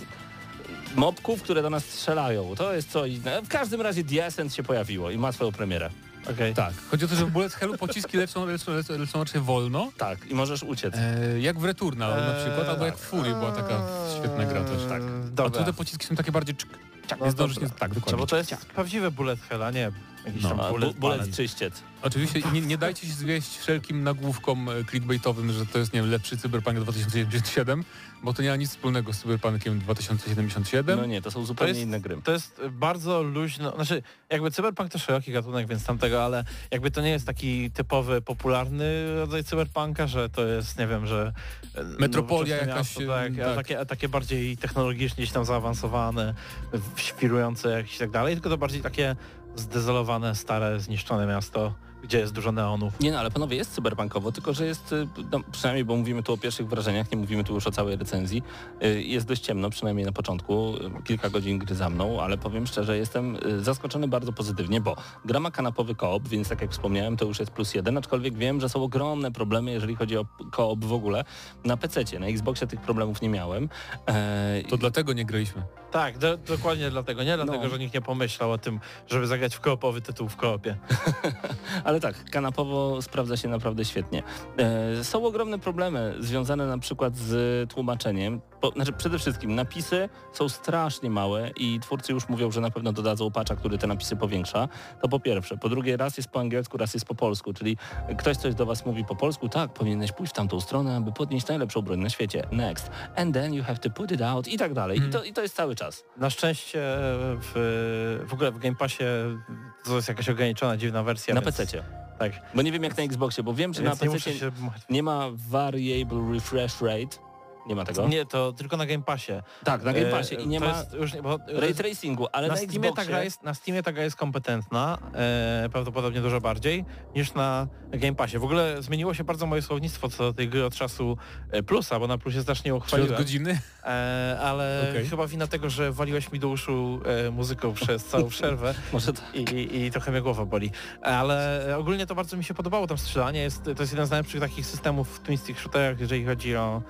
mobków, które do nas strzelają. To jest co inne. W każdym razie The Ascent się pojawiło i ma swoją premierę. Okej. Tak. Chodzi o to, że w Bullet Hellu pociski lecą, lecą, lecą, lecą raczej wolno. Tak, i możesz uciec. E, jak w Returnal na Eee, przykład, albo jak w Fury była taka świetna gra też. Tak. A Dobra. tu te pociski są takie bardziej... No nie zdążysz, nie, tak, No dokładnie. bo to jest prawdziwe Bullet Hell, a nie jakiś No, tam Bullet bu- bullet czyściec. Oczywiście nie, nie dajcie się zwieść wszelkim nagłówkom e, clickbaitowym, że to jest nie wiem, lepszy Cyberpunk 2077, bo to nie ma nic wspólnego z Cyberpunkiem 2077. No nie, to są zupełnie jest- inne gry. To jest bardzo luźno, znaczy jakby cyberpunk to szeroki gatunek, więc tamtego, ale jakby to nie jest taki typowy, popularny rodzaj cyberpunka, że to jest, nie wiem, że e, Metropolia jakaś, miasto, tak, tak. A takie, a takie bardziej technologicznie gdzieś tam zaawansowane, w- świrujące jakieś i tak dalej, tylko to bardziej takie zdezolowane, stare, zniszczone miasto, gdzie jest dużo neonów. Nie no, ale panowie, jest cyberpunkowo, tylko że jest, y, no, przynajmniej bo mówimy tu o pierwszych wrażeniach, nie mówimy tu już o całej recenzji, y, jest dość ciemno, przynajmniej na początku, y, kilka godzin gry za mną, ale powiem szczerze, jestem zaskoczony bardzo pozytywnie, bo gra ma kanapowy koop, więc tak jak wspomniałem, to już jest plus jeden, aczkolwiek wiem, że są ogromne problemy, jeżeli chodzi o koop w ogóle. Na PC, na Xboxie tych problemów nie miałem. E, To dlatego nie graliśmy. Tak, do, dokładnie dlatego, nie dlatego, No. że nikt nie pomyślał o tym, żeby zagrać w koopowy tytuł w koopie. Ale tak, kanapowo sprawdza się naprawdę świetnie. E, są ogromne problemy związane na przykład z tłumaczeniem. Po, znaczy przede wszystkim napisy są strasznie małe i twórcy już mówią, że na pewno dodadzą patcha, który te napisy powiększa. To po pierwsze. Po drugie, raz jest po angielsku, raz jest po polsku, czyli ktoś coś do was mówi po polsku, tak, powinieneś pójść w tamtą stronę, aby podnieść najlepszą broń na świecie. Next. And then you have to put it out i tak dalej. I, to, I to jest cały czas. Na szczęście w, w ogóle w Game Passie to jest jakaś ograniczona, dziwna wersja. Na więc- PC. Tak. Bo nie wiem jak na Xboxie, bo wiem, że Więc na PC nie ma variable refresh rate. Nie ma tego? Nie, to tylko na Game Passie. Tak, na Game Passie E, i nie to ma Jest już bo ray tracingu, ale na, na, Steamie ta Xboxie... gra jest, na Steamie ta gra jest kompetentna, e, prawdopodobnie dużo bardziej, niż na Game Passie. W ogóle zmieniło się bardzo moje słownictwo co do tej gry od czasu e, Plusa, bo na Plusie znacznie Czy od godziny? E, ale Okej. chyba wina tego, że waliłeś mi do uszu e, muzyką przez całą przerwę Może tak. i, i, i trochę mnie głowa boli. Ale ogólnie to bardzo mi się podobało tam strzelanie. Jest, to jest jeden z najlepszych takich systemów w Twin Stick Shooterach, jeżeli chodzi o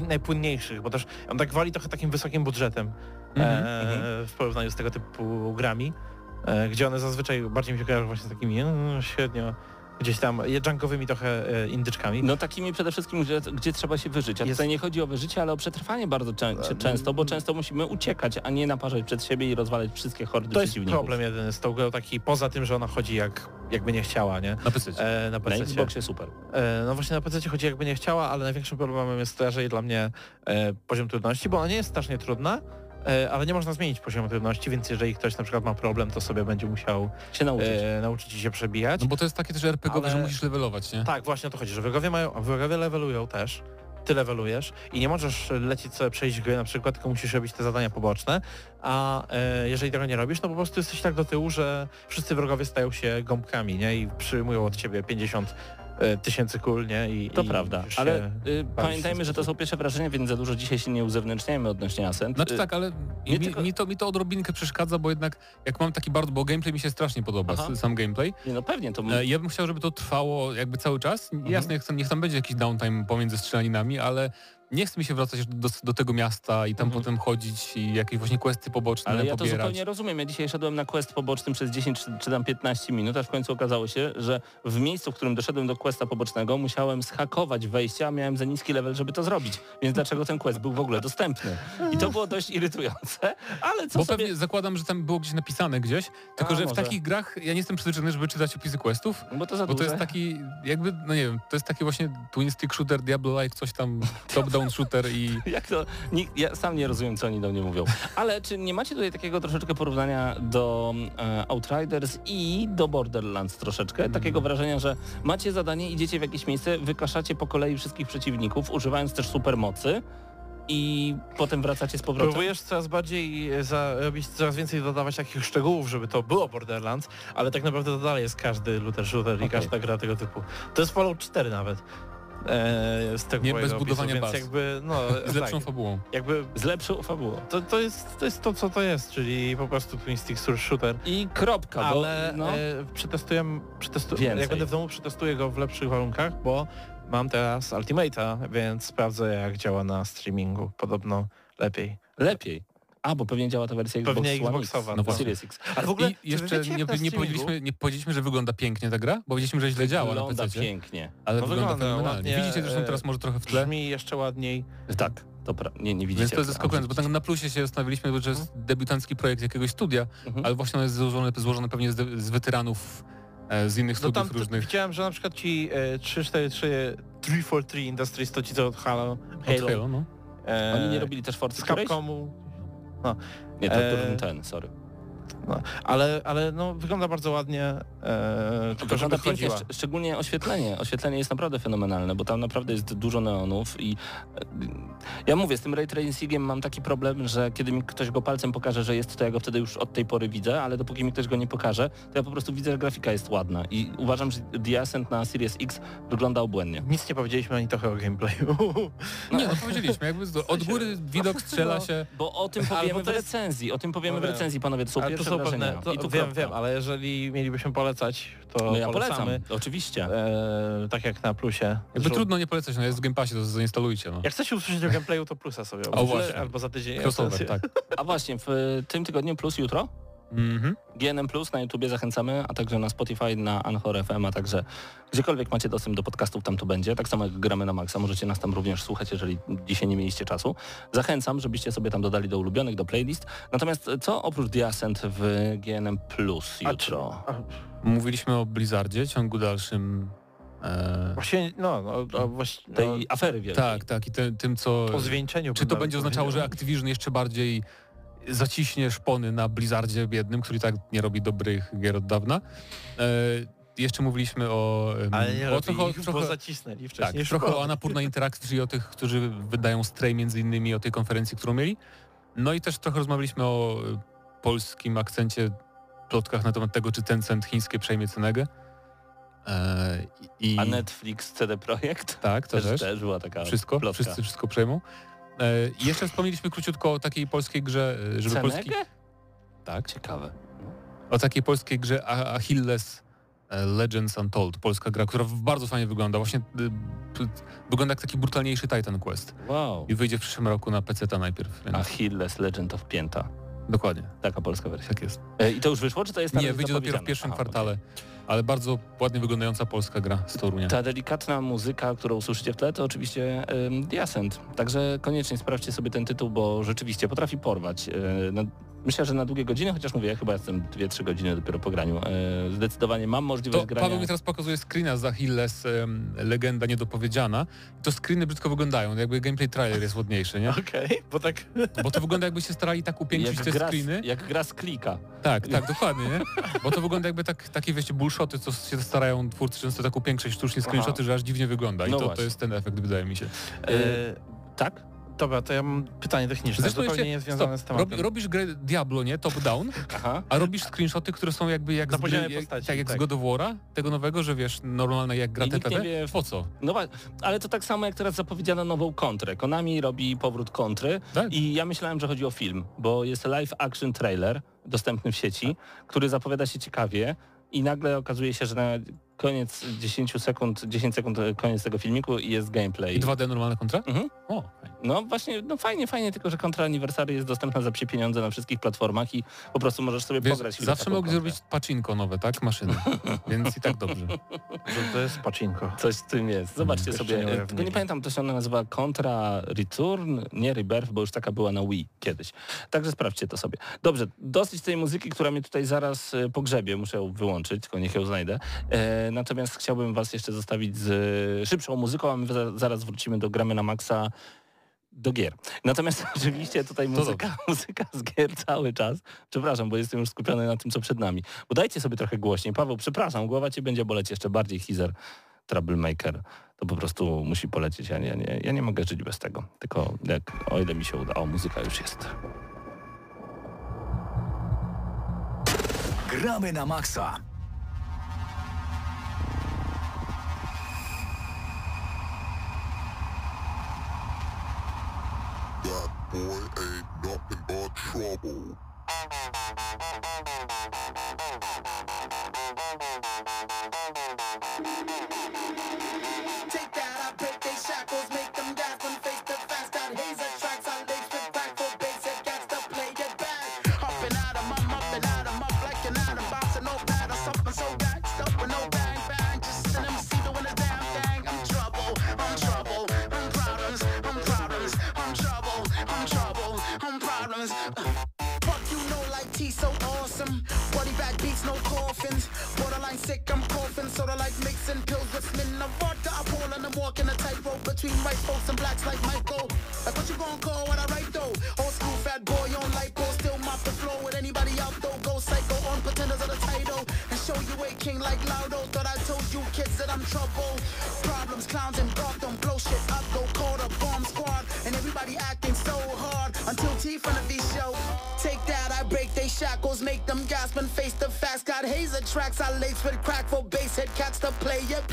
takich najpłynniejszych, bo też on tak wali trochę takim wysokim budżetem Mhm, e, w porównaniu z tego typu grami, e, gdzie one zazwyczaj bardziej mi się kojarzą właśnie z takimi e, średnio gdzieś tam junkowymi trochę e, indyczkami. No takimi przede wszystkim, gdzie, gdzie trzeba się wyżyć. A Jest- tutaj nie chodzi o wyżycie, ale o przetrwanie bardzo czę często, bo często musimy uciekać, a nie naparzać przed siebie i rozwalać wszystkie hordy to jest przeciwników. problem jeden z tą grą taki, poza tym, że ona chodzi jak, jakby nie chciała, nie? Na PC. E, na Na PC. Xboxie super. E, No właśnie na PC chodzi jakby nie chciała, ale największym problemem jest raczej dla mnie e, poziom trudności, bo ona nie jest strasznie trudna, ale nie można zmienić poziomu trudności, więc jeżeli ktoś na przykład ma problem, to sobie będzie musiał Się nauczyć. e, nauczyć się przebijać. No bo to jest takie też RPGowe, Ale- że musisz levelować, nie? Tak, właśnie o to chodzi, że wrogowie mają, wrogowie levelują też, ty levelujesz i nie możesz lecieć sobie przejść gry na przykład, tylko musisz robić te zadania poboczne, a e, jeżeli tego nie robisz, no po prostu jesteś tak do tyłu, że wszyscy wrogowie stają się gąbkami, nie? I przyjmują od ciebie 50 e, tysięcy kul, nie? I, To i prawda, ale y, pamiętajmy, że to są pierwsze wrażenia, więc za dużo dzisiaj się nie uzewnętrzniajmy odnośnie Ascent. Znaczy Y, tak, ale nie mi, tylko- mi, to, mi to odrobinkę przeszkadza, bo jednak jak mam taki bardzo, bo gameplay mi się strasznie podoba, Aha. sam gameplay. Nie, no pewnie, to... E, Ja bym chciał, żeby to trwało jakby cały czas. Mhm. Jasne, niech, tam- niech tam będzie jakiś downtime pomiędzy strzelaninami, ale nie chce mi się wracać do, do tego miasta i tam Mhm. potem chodzić i jakieś właśnie questy poboczne Ale ja to pobierać. zupełnie rozumiem. Ja dzisiaj szedłem na quest poboczny przez 10 czy, czy tam 15 minut, aż w końcu okazało się, że w miejscu, w którym doszedłem do questa pobocznego, musiałem zhakować wejście, a miałem za niski level, żeby to zrobić. Więc dlaczego ten quest był w ogóle dostępny? I to było dość irytujące, ale co Bo sobie... pewnie zakładam, że tam było gdzieś napisane gdzieś, tylko A, że w może. takich grach ja nie jestem przyzwyczajony, żeby czytać opisy questów, Bo to za bo to jest taki jakby, no nie wiem, to jest taki właśnie twin stick shooter, Diablo-like, coś tam, top-down shooter i Jak to? Nikt, ja sam nie rozumiem, co oni do mnie mówią. Ale czy nie macie tutaj takiego troszeczkę porównania do e, Outriders i do Borderlands troszeczkę? Mm. Takiego wrażenia, że macie zadanie, idziecie w jakieś miejsce, wykaszacie po kolei wszystkich przeciwników, używając też supermocy i potem wracacie z powrotem? Próbujesz coraz bardziej e, za, robić coraz więcej dodawać takich szczegółów, żeby to było Borderlands, ale tak naprawdę to dalej jest każdy looter shooter i Okej. każda gra tego typu. To jest Fallout 4 nawet. E, z tego Nie, bez budowania opisu. Więc jakby, no, z lepszą tak, fabułą. jakby Z lepszą fabułą. to, to, jest, to jest to, co to jest, czyli po prostu twin stick shooter. I kropka, bo Ale no, e, przetestuję, przetestu, Więcej. jak będę w domu, przetestuję go w lepszych warunkach, bo mam teraz Ultimate'a, więc sprawdzę jak działa na streamingu. Podobno lepiej. lepiej. A, bo pewnie działa ta wersja Xbox Pewnie One X, Xboxowa, no tak. Series X. Ale w ogóle, jeszcze nie, na nie, powiedzieliśmy, nie powiedzieliśmy, że wygląda pięknie ta gra, bo powiedzieliśmy, że źle działa na Wygląda PC. pięknie. Ale No wygląda, wygląda fenomenalnie. ładnie, Widzicie zresztą teraz może trochę w tle. Brzmi jeszcze ładniej. Tak, to pra... nie, nie widzicie. Więc to jest zaskakujące, bo tam na plusie się zastanawialiśmy, bo że jest debiutancki projekt jakiegoś studia, Mhm. ale właśnie on jest złożony, złożony pewnie z, z weteranów e, z innych No studiów tam różnych. widziałem, że na przykład ci e, 343 343 Industries to ci co od Halo, Od Halo, Halo, no. e, Oni nie robili też Forza z którejś? Nie, to, E, to ten, sorry. Ale, ale no wygląda bardzo ładnie, e, tylko żeby Wygląda pięknie, szcz- szczególnie oświetlenie. Oświetlenie jest naprawdę fenomenalne, bo tam naprawdę jest dużo neonów i e, ja mówię, z tym ray tracingiem mam taki problem, że kiedy mi ktoś go palcem pokaże, że jest, to ja go wtedy już od tej pory widzę, ale dopóki mi ktoś go nie pokaże, to ja po prostu widzę, że grafika jest ładna i uważam, że The Ascent na Series X wygląda obłędnie. Nic nie powiedzieliśmy ani trochę o gameplayu. Nie, no powiedzieliśmy, jakby z- od góry widok strzela no. się. Bo o tym powiemy to w recenzji, o tym powiemy No w recenzji, panowie, to są to są wrażenia. pewne, to I tu wiem, kropka. wiem, ale jeżeli mielibyśmy polecać, to No ja polecam, polecamy. oczywiście. E, tak jak na plusie. Jakby Że- trudno nie polecać, no jest w Game Passie, to zainstalujcie. No. Jak chcecie usłyszeć o gameplayu, to plusa sobie O, obejrzyjcie, właśnie. albo za tydzień. Crossover, tak. A właśnie, w tym tygodniu plus jutro Mhm. GNM Plus na YouTubie zachęcamy, a także na Spotify, na Anchor FM, a także gdziekolwiek macie dostęp do podcastów, tam to będzie. Tak samo jak gramy na Maxa, możecie nas tam również słuchać, jeżeli dzisiaj nie mieliście czasu. Zachęcam, żebyście sobie tam dodali do ulubionych, do playlist. Natomiast co oprócz The Ascent w GNM Plus A jutro? A, Mówiliśmy o Blizzardzie, ciągu dalszym. E, Właśnie, no, no, no właśnie, Tej no, afery wielkiej. tak, tak, i te, tym co... o zwieńczeniu. Czy to będzie oznaczało, że. Activision jeszcze bardziej zaciśnie szpony na Blizzardzie biednym, który tak nie robi dobrych gier od dawna? E, jeszcze mówiliśmy o... Ale nie o robi trochę, ich, bo trochę, zacisnęli tak, wcześniej trochę szkoły. o Anapurna Interactive, czyli o tych, którzy wydają Stray między innymi, o tej konferencji, którą mieli. No i też trochę rozmawialiśmy o e, polskim akcencie, plotkach na temat tego, czy Tencent chińskie przejmie Cenegę. E, i, A Netflix CD Projekt? Tak, to Też, też. też była taka Wszystko, plotka. wszyscy wszystko przejmą. E, jeszcze wspomnieliśmy króciutko o takiej polskiej grze, e, żeby Cenegę? polski... Tak. Ciekawe. O takiej polskiej grze Achilles e, Legends Untold, polska gra, która bardzo fajnie wygląda. Właśnie e, wygląda jak taki brutalniejszy Titan Quest. Wow. I wyjdzie w przyszłym roku na PC najpierw. Więc Achilles Legend of Pięta. Dokładnie, Taka polska wersja. tak jest. E, I to już wyszło, czy to jest nawet Nie, wyjdzie dopiero w pierwszym Aha, kwartale, ale bardzo ładnie wyglądająca polska gra z Torunia. Ta delikatna muzyka, którą usłyszycie w tle, to oczywiście Ascent. Także koniecznie sprawdźcie sobie ten tytuł, bo rzeczywiście potrafi porwać. Myślę, że na długie godziny, chociaż mówię, ja chyba jestem 2-3 godziny dopiero po graniu. E, zdecydowanie mam możliwość To grania. Paweł mi teraz pokazuje screena z Achilles, legenda niedopowiedziana. To screeny brzydko wyglądają, jakby gameplay trailer jest ładniejszy, nie? Okej, bo tak... Bo to wygląda jakby się starali tak upiększyć jak te gra, screeny. jak gra z klika. Tak, tak, dokładnie, nie? Bo to wygląda jakby tak, takie, wiecie, bullshoty, co się starają twórcy często tak upiększyć sztucznie screenshoty, że aż dziwnie wygląda. I No to, to jest ten efekt, wydaje mi się. E, tak? Dobra, to ja mam pytanie techniczne, Zresztą zupełnie jeszcze- nie związane stop, z tematem. robi, robisz grę Diablo, nie? Top down, Aha. a robisz screenshoty, które są jakby jak, Na z, gry, jak, postaci, tak jak tak. z God of War'a, tego nowego, że wiesz, normalne jak gra TPP. wie- Po co? No ale to tak samo jak teraz zapowiedziano nową kontrę. Konami robi powrót kontry Tak. i ja myślałem, że chodzi o film, bo jest live action trailer dostępny w sieci, który zapowiada się ciekawie i nagle okazuje się, że na koniec 10 sekund, 10 sekund e, koniec tego filmiku i jest gameplay. I 2D normalna kontra? Mhm. O, fajnie. No właśnie, no fajnie, fajnie, tylko że kontra Anniversary jest dostępna za psie pieniądze na wszystkich platformach i po prostu możesz sobie Wiesz, pograć. zawsze mogli zrobić pacinko nowe, tak? Maszyny. Więc i tak dobrze. Że to jest pacinko. Coś z tym jest. Zobaczcie Jeszcze sobie. nie e. Tylko nie pamiętam, to się ona nazywa Contra Return, nie Rebirth, bo już taka była na Wii kiedyś. Także sprawdźcie to sobie. Dobrze, dosyć tej muzyki, która mnie tutaj zaraz e, pogrzebie. Muszę ją wyłączyć, tylko niech ją znajdę. E, natomiast chciałbym was jeszcze zostawić z e, szybszą muzyką, a my za- zaraz wrócimy do Gramy na Maxa do gier. Natomiast oczywiście tutaj muzyka, muzyka z gier cały czas. Przepraszam, bo jestem już skupiony na tym, co przed nami. Bo dajcie sobie trochę głośniej. Paweł, przepraszam, głowa cię będzie boleć jeszcze bardziej, Hizer, Troublemaker. To po prostu musi polecieć. Ja nie, nie, ja nie mogę żyć bez tego. Tylko jak, o ile mi się uda. O, muzyka już jest. Gramy na maksa. That boy ain't nothing but trouble. Take I'm walking a tightrope between white folks and blacks like Michael. Like what you gonna call what I write though? Old school fat boy on lipo. Still mop the floor with anybody out though. Go psycho on pretenders of the title. And show you a king like Laudo. Thought I told you kids that I'm trouble. Problems, clowns and Gotham. Blow shit up, go call the bomb squad. And everybody acting so hard until T from the these show. Take that, I break they shackles, make them gasp and face the facts. Got hazer tracks, I lace with crack for bass head cats to play it.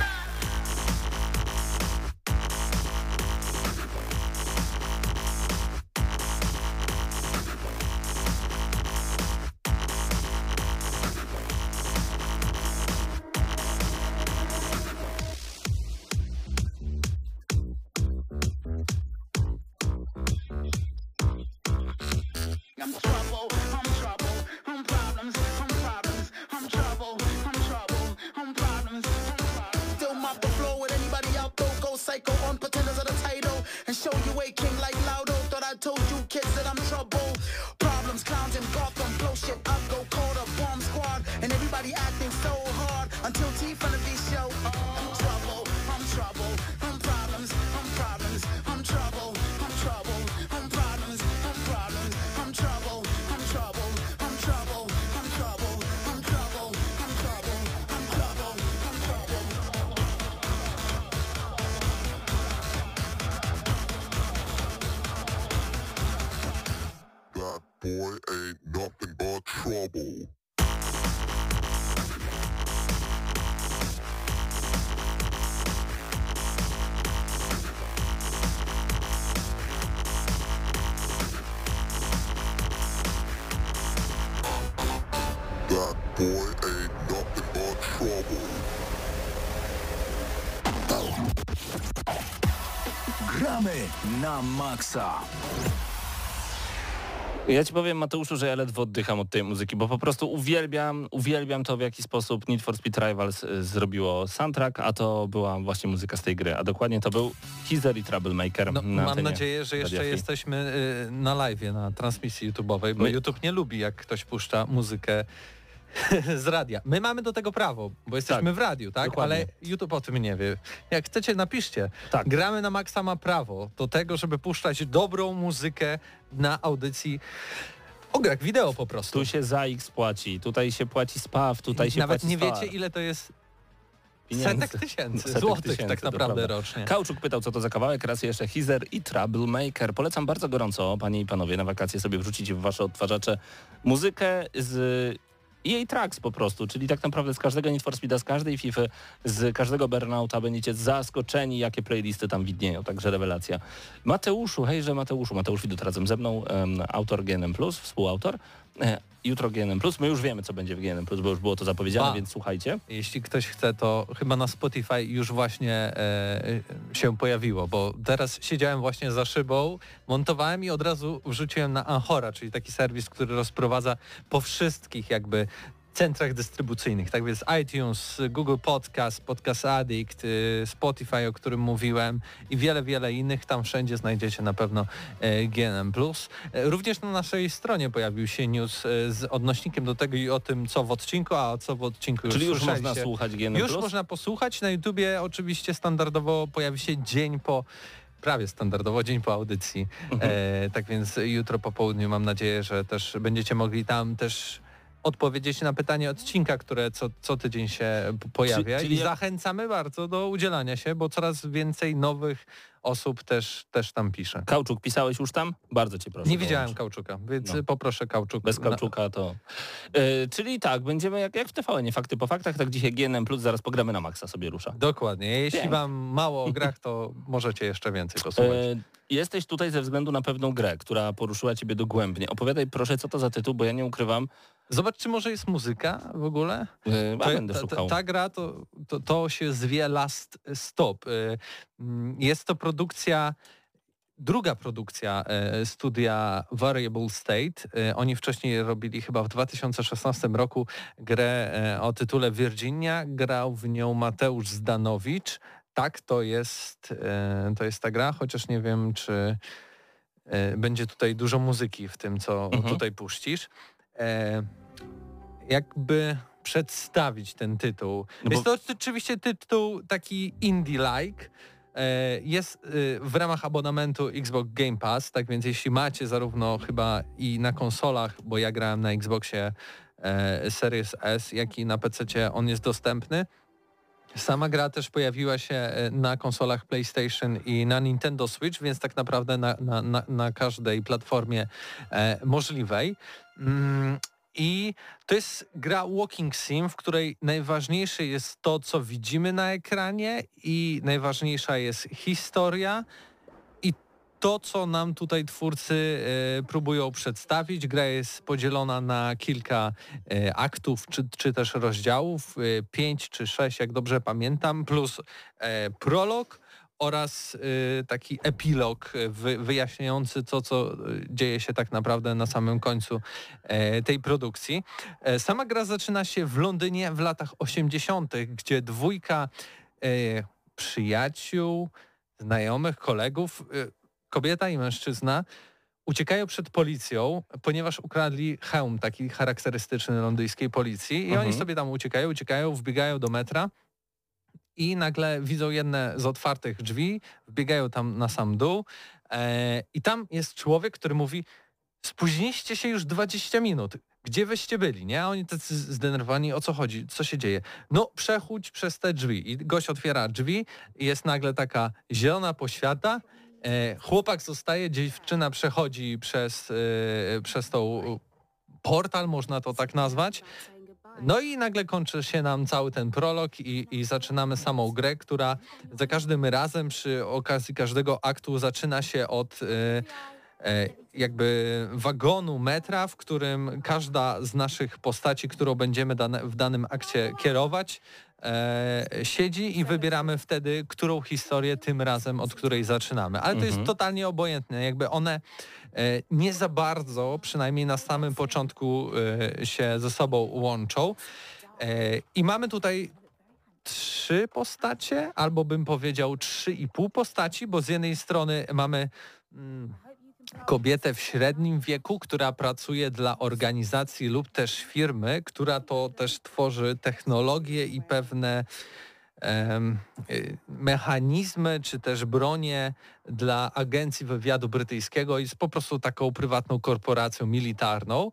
Na maksa. Ja ci powiem Mateuszu, że ja ledwo oddycham od tej muzyki, bo po prostu uwielbiam, uwielbiam to w jaki sposób Need for Speed Rivals y, zrobiło soundtrack, a to była właśnie muzyka z tej gry, a dokładnie to był Hizer i Troublemaker No, na mam nadzieję, że jeszcze jesteśmy y, na live, na transmisji YouTube'owej, bo My- YouTube nie lubi, jak ktoś puszcza muzykę z radia. My mamy do tego prawo, bo jesteśmy Tak, w radiu, tak? dokładnie. Ale YouTube o tym nie wie. Jak chcecie, napiszcie. Tak. Gramy na Maxa ma prawo do tego, żeby puszczać dobrą muzykę na audycji o grach wideo po prostu. Tu się za X płaci, tutaj się płaci spaw, tutaj się Nawet płaci nie SPAR. wiecie, ile to jest pieniędzy. Setek tysięcy Setek złotych tysięcy, tak naprawdę rocznie. Kauczuk pytał, co to za kawałek, raz jeszcze Hizer i Troublemaker. Polecam bardzo gorąco, panie i panowie, na wakacje sobie wrzucić w wasze odtwarzacze muzykę z jej tracks po prostu, czyli tak naprawdę z każdego Need for Speeda, z każdej FIFA, z każdego Burnouta będziecie zaskoczeni, jakie playlisty tam widnieją, także rewelacja. Mateuszu, hejże Mateuszu, Mateusz Widut razem ze mną, em, autor GNM+, współautor, jutro GNM+, my już wiemy, co będzie w GNM+, bo już było to zapowiedziane, A. więc słuchajcie. Jeśli ktoś chce, to chyba na Spotify już właśnie e, się pojawiło, bo teraz siedziałem właśnie za szybą, montowałem i od razu wrzuciłem na Anchora, czyli taki serwis, który rozprowadza po wszystkich jakby centrach dystrybucyjnych, tak więc iTunes, Google Podcast, Podcast Addict, y, Spotify, o którym mówiłem i wiele, wiele innych, tam wszędzie znajdziecie na pewno e, GNM+. E, Również na naszej stronie pojawił się news e, z odnośnikiem do tego i o tym, co w odcinku, a co w odcinku już Czyli już można słuchać GNM+. Już można posłuchać. Na YouTubie oczywiście standardowo pojawi się dzień po prawie standardowo dzień po audycji. Mhm. E, tak więc jutro po południu mam nadzieję, że też będziecie mogli tam też odpowiedzieć na pytanie odcinka, które co, co tydzień się pojawia czyli i zachęcamy bardzo do udzielania się, bo coraz więcej nowych osób też, też tam pisze. Kauczuk, pisałeś już tam? Bardzo cię proszę. Nie widziałem kauczuka, więc No. poproszę kauczuk. Bez kauczuka to... E, czyli tak, będziemy jak, jak w TVN, fakty po faktach, tak dzisiaj GNM Plus, zaraz pogramy na maksa sobie rusza. Dokładnie. Jeśli Pięknie. wam mało o grach, to możecie jeszcze więcej posłuchać. E, jesteś tutaj ze względu na pewną grę, która poruszyła ciebie dogłębnie. Opowiadaj proszę, co to za tytuł, bo ja nie ukrywam, Zobacz, czy może jest muzyka w ogóle? e, To- będę ta, szukał. ta, ta gra to, to, to się zwie Last Stop. Y, mm, Jest to produkcja, druga produkcja e, studia Variable State. E, Oni wcześniej robili chyba w 2016 roku grę e, o tytule Virginia. Grał w nią Mateusz Zdanowicz. Tak, to jest, e, to jest ta gra, chociaż nie wiem, czy e, będzie tutaj dużo muzyki w tym, co Mhm. tutaj puścisz. E, jakby przedstawić ten tytuł. No jest bo- to oczywiście tytuł taki indie-like. E, Jest e, w ramach abonamentu Xbox Game Pass, tak więc jeśli macie zarówno chyba i na konsolach, bo ja grałem na Xboxie e, Series S, jak i na PC on jest dostępny. Sama gra też pojawiła się e, na konsolach PlayStation i na Nintendo Switch, więc tak naprawdę na, na, na, na każdej platformie e, możliwej. Mm, I to jest gra Walking Sim, w której najważniejsze jest to, co widzimy na ekranie i najważniejsza jest historia to, co nam tutaj twórcy e, próbują przedstawić. Gra jest podzielona na kilka e, aktów czy, czy też rozdziałów, e, pięć czy sześć, jak dobrze pamiętam, plus prolog oraz taki epilog wy, wyjaśniający to, co dzieje się tak naprawdę na samym końcu tej produkcji. Sama gra zaczyna się w Londynie w latach 80., gdzie dwójka przyjaciół, znajomych, kolegów, kobieta i mężczyzna uciekają przed policją, ponieważ ukradli hełm taki charakterystyczny londyńskiej policji i Mhm. oni sobie tam uciekają, uciekają, wbiegają do metra i nagle widzą jedne z otwartych drzwi, wbiegają tam na sam dół e, i tam jest człowiek, który mówi spóźniliście się już 20 minut. Gdzie wyście byli, nie? A oni tacy zdenerwowani, o co chodzi, co się dzieje? No, przechódź przez te drzwi. I gość otwiera drzwi i jest nagle taka zielona poświata, chłopak zostaje, dziewczyna przechodzi przez, e, przez tą portal, można to tak nazwać. No i nagle kończy się nam cały ten prolog i, i zaczynamy samą grę, która za każdym razem przy okazji każdego aktu zaczyna się od e, e, jakby wagonu metra, w którym każda z naszych postaci, którą będziemy dane, w danym akcie kierować, e, siedzi i wybieramy wtedy, którą historię tym razem, od której zaczynamy. Ale to jest Mhm. totalnie obojętne. Jakby one e, nie za bardzo, przynajmniej na samym początku e, się ze sobą łączą. E, I mamy tutaj trzy postacie, albo bym powiedział trzy i pół postaci, bo z jednej strony mamy mm, kobietę w średnim wieku, która pracuje dla organizacji lub też firmy, która to też tworzy technologie i pewne y, mechanizmy czy też bronie dla agencji wywiadu brytyjskiego. Jest po prostu taką prywatną korporacją militarną.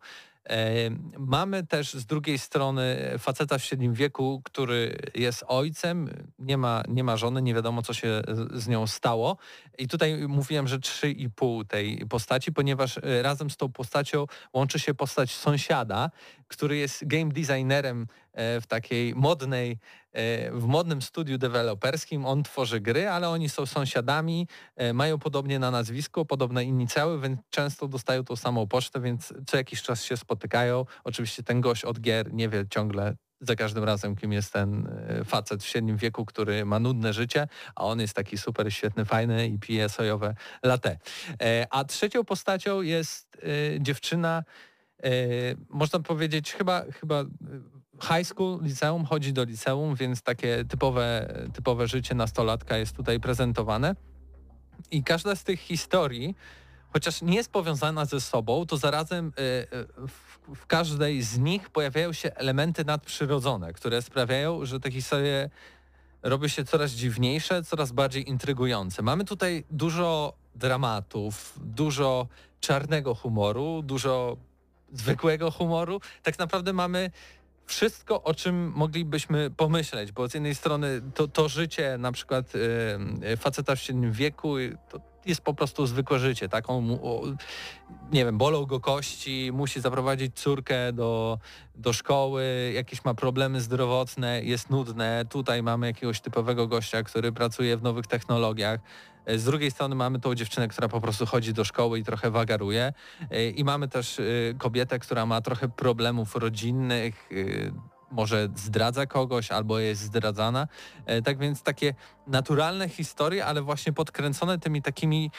Mamy też z drugiej strony faceta w średnim wieku, który jest ojcem, nie ma, nie ma żony, nie wiadomo co się z- nią stało. I tutaj mówiłem, że 3,5 tej postaci, ponieważ e, razem z tą postacią łączy się postać sąsiada, który jest game designerem w takiej modnej, e, w modnym studiu deweloperskim. On tworzy gry, ale oni są sąsiadami, e, mają podobnie na nazwisko, podobne inicjały, więc często dostają tą samą pocztę, więc co jakiś czas się spotykają. Oczywiście ten gość od gier nie wie ciągle za każdym razem, kim jest ten e, facet w średnim wieku, który ma nudne życie, a on jest taki super świetny, fajny i pije sojowe latte. E, A trzecią postacią jest e, dziewczyna, e, można powiedzieć chyba, chyba e, high school, liceum, chodzi do liceum, więc takie typowe, typowe życie nastolatka jest tutaj prezentowane. I każda z tych historii, chociaż nie jest powiązana ze sobą, to zarazem e, w, w każdej z nich pojawiają się elementy nadprzyrodzone, które sprawiają, że te historie robią się coraz dziwniejsze, coraz bardziej intrygujące. Mamy tutaj dużo dramatów, dużo czarnego humoru, dużo zwykłego humoru. Tak naprawdę mamy wszystko, o czym moglibyśmy pomyśleć, bo z jednej strony to, to życie na przykład faceta w średnim wieku to jest po prostu zwykłe życie, tak? On, nie wiem, bolą go kości, musi zaprowadzić córkę do, do szkoły, jakieś ma problemy zdrowotne, jest nudne. Tutaj mamy jakiegoś typowego gościa, który pracuje w nowych technologiach. E, Z drugiej strony mamy tą dziewczynę, która po prostu chodzi do szkoły i trochę wagaruje. E, I mamy też e, kobietę, która ma trochę problemów rodzinnych, może zdradza kogoś albo jest zdradzana. E, Tak więc takie naturalne historie, ale właśnie podkręcone tymi takimi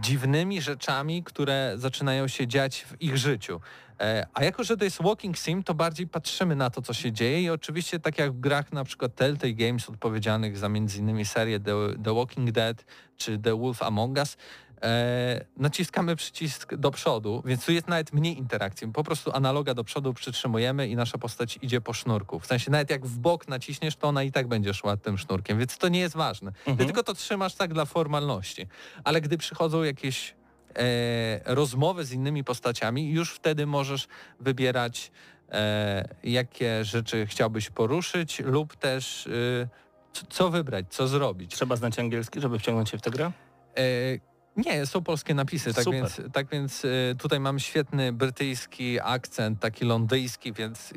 dziwnymi rzeczami, które zaczynają się dziać w ich życiu. E, A jako, że to jest walking sim, to bardziej patrzymy na to, co się dzieje i oczywiście tak jak w grach na przykład Telltale Games odpowiedzialnych za innymi serię The, The Walking Dead czy The Wolf Among Us, e, naciskamy przycisk do przodu, więc tu jest nawet mniej interakcji. Po prostu analoga do przodu przytrzymujemy i nasza postać idzie po sznurku. W sensie nawet jak w bok naciśniesz, to ona i tak będzie szła tym sznurkiem, więc to nie jest ważne. Ty Mhm. tylko to trzymasz tak dla formalności. Ale gdy przychodzą jakieś e, rozmowy z innymi postaciami, już wtedy możesz wybierać, e, jakie rzeczy chciałbyś poruszyć lub też e, c- co wybrać, co zrobić. Trzeba znać angielski, żeby wciągnąć się w tę grę? E, nie, są polskie napisy, tak Super. więc, tak więc e, tutaj mam świetny brytyjski akcent, taki londyjski, więc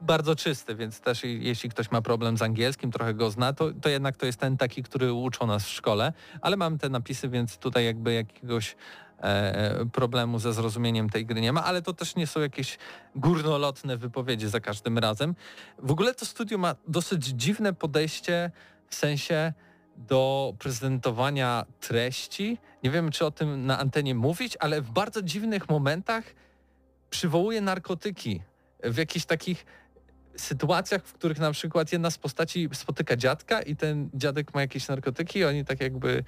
bardzo czysty, więc też jeśli ktoś ma problem z angielskim, trochę go zna, to, to jednak to jest ten taki, który uczą nas w szkole, ale mam te napisy, więc tutaj jakby jakiegoś e, problemu ze zrozumieniem tej gry nie ma, ale to też nie są jakieś górnolotne wypowiedzi za każdym razem. W ogóle to studio ma dosyć dziwne podejście w sensie do prezentowania treści. Nie wiem, czy o tym na antenie mówić, ale w bardzo dziwnych momentach przywołuje narkotyki. W jakichś takich sytuacjach, w których na przykład jedna z postaci spotyka dziadka i ten dziadek ma jakieś narkotyki i oni tak jakby...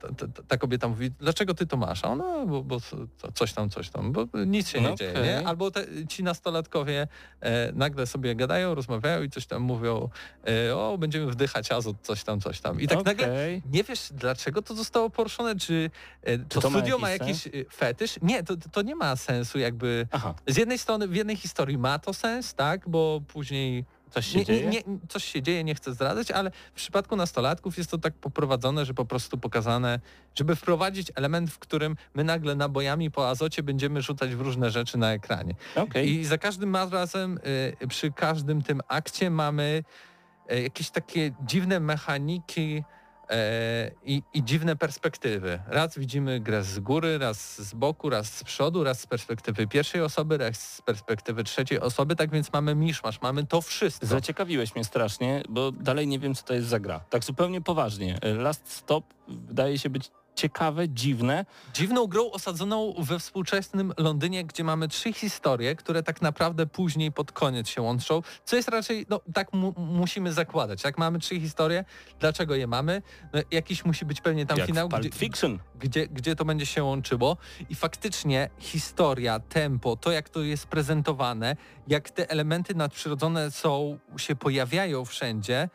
ta, ta, ta kobieta mówi, dlaczego ty to masz? A ona, bo, bo co- coś tam, coś tam, bo nic się nie No dzieje. Nie? Albo te, ci nastolatkowie e, nagle sobie gadają, rozmawiają i coś tam mówią, e, o, będziemy wdychać azot, coś tam, coś tam. I tak nagle Okej. nie wiesz, dlaczego to zostało poruszone, czy e, to, to ma studio ma jakiś jakiś, e, fetysz? Nie, to, to nie ma sensu jakby. Aha, Z jednej strony w jednej historii ma to sens, tak, bo później coś się nie, dzieje? nie, nie, coś się dzieje, nie chcę zdradzać, ale w przypadku nastolatków jest to tak poprowadzone, że po prostu pokazane, żeby wprowadzić element, w którym my nagle nabojami po azocie będziemy rzucać w różne rzeczy na ekranie. Okej. I za każdym razem, y, przy każdym tym akcie mamy y, jakieś takie dziwne mechaniki i, i dziwne perspektywy. Raz widzimy grę z góry, raz z boku, raz z przodu, raz z perspektywy pierwszej osoby, raz z perspektywy trzeciej osoby, tak więc mamy miszmasz, mamy to wszystko. Zaciekawiłeś mnie strasznie, bo dalej nie wiem, co to jest za gra. Tak zupełnie poważnie. Last Stop wydaje się być ciekawe, dziwne. Dziwną grą osadzoną we współczesnym Londynie, gdzie mamy trzy historie, które tak naprawdę później pod koniec się łączą, co jest raczej, no tak mu musimy zakładać. Jak mamy trzy historie, dlaczego je mamy? No, jakiś musi być pewnie tam jak finał, gdzie, Fiction. gdzie, gdzie to będzie się łączyło i faktycznie historia, tempo, to jak to jest prezentowane, jak te elementy nadprzyrodzone są, się pojawiają wszędzie,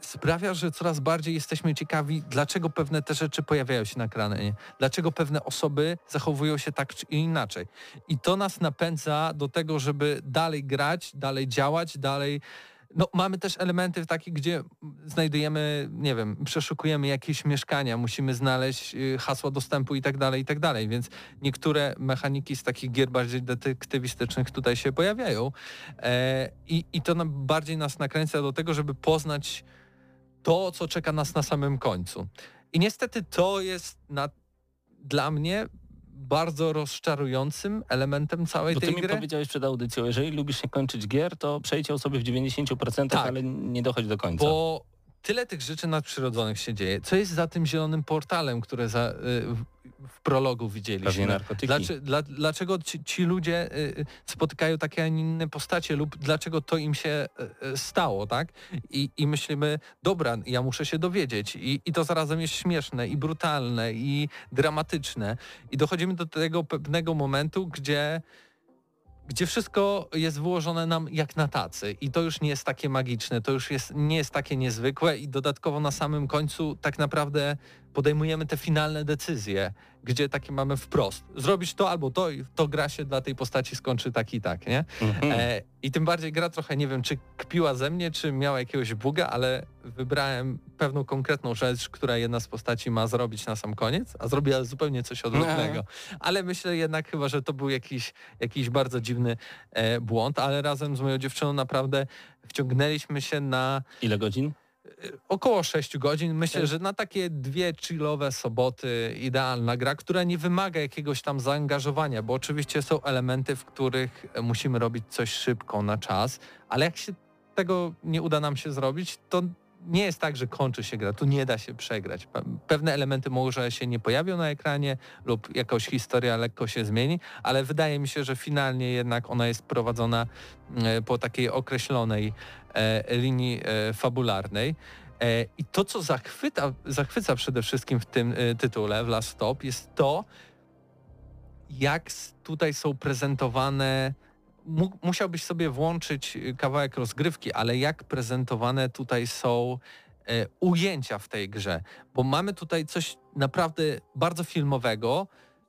sprawia, że coraz bardziej jesteśmy ciekawi, dlaczego pewne te rzeczy pojawiają się na ekranie, dlaczego pewne osoby zachowują się tak czy inaczej. I to nas napędza do tego, żeby dalej grać, dalej działać, dalej no, mamy też elementy takie, gdzie znajdujemy, nie wiem, przeszukujemy jakieś mieszkania, musimy znaleźć y, hasło dostępu i tak dalej, i tak dalej, więc niektóre mechaniki z takich gier bardziej detektywistycznych tutaj się pojawiają e, i, i to nam, bardziej nas nakręca do tego, żeby poznać to, co czeka nas na samym końcu. I niestety to jest na, dla mnie bardzo rozczarującym elementem całej Bo ty tej mi gry. powiedziałeś przed audycją, jeżeli lubisz się kończyć gier, to przejdź ją sobie w 90%, Tak. ale nie dochodź do końca. Bo tyle tych rzeczy nadprzyrodzonych się dzieje. Co jest za tym zielonym portalem, które za, y, w, prologu widzieliśmy? Dlaczego, dla, dlaczego ci, ci ludzie y, spotykają takie, a nie inne postacie lub dlaczego to im się y, y, stało, tak? I, I myślimy, dobra, ja muszę się dowiedzieć. I, I to zarazem jest śmieszne i brutalne i dramatyczne. I dochodzimy do tego pewnego momentu, gdzie gdzie wszystko jest wyłożone nam jak na tacy. I to już nie jest takie magiczne, to już jest, nie jest takie niezwykłe i dodatkowo na samym końcu tak naprawdę podejmujemy te finalne decyzje, gdzie takie mamy wprost. Zrobić to albo to i to gra się dla tej postaci skończy tak i tak, nie? Mhm. E, I tym bardziej gra trochę, nie wiem, czy kpiła ze mnie, czy miała jakiegoś buga, ale wybrałem pewną konkretną rzecz, która jedna z postaci ma zrobić na sam koniec, a zrobiła zupełnie coś odwrotnego. Ale myślę jednak chyba, że to był jakiś, jakiś bardzo dziwny e, błąd, ale razem z moją dziewczyną naprawdę wciągnęliśmy się na Ile godzin? Około 6 godzin. Myślę, że na takie dwie chillowe soboty idealna gra, która nie wymaga jakiegoś tam zaangażowania, bo oczywiście są elementy, w których musimy robić coś szybko, na czas, ale jak się tego nie uda nam się zrobić, to nie jest tak, że kończy się gra, tu nie da się przegrać. Pe- Pewne elementy może się nie pojawią na ekranie lub jakaś historia lekko się zmieni, ale wydaje mi się, że finalnie jednak ona jest prowadzona e, po takiej określonej e, linii e, fabularnej. I to, co zachwyta, zachwyca przede wszystkim w tym tytule, w Last Stop, jest to, jak tutaj są prezentowane musiałbyś sobie włączyć y, kawałek rozgrywki, ale jak prezentowane tutaj są e, ujęcia w tej grze, bo mamy tutaj coś naprawdę bardzo filmowego,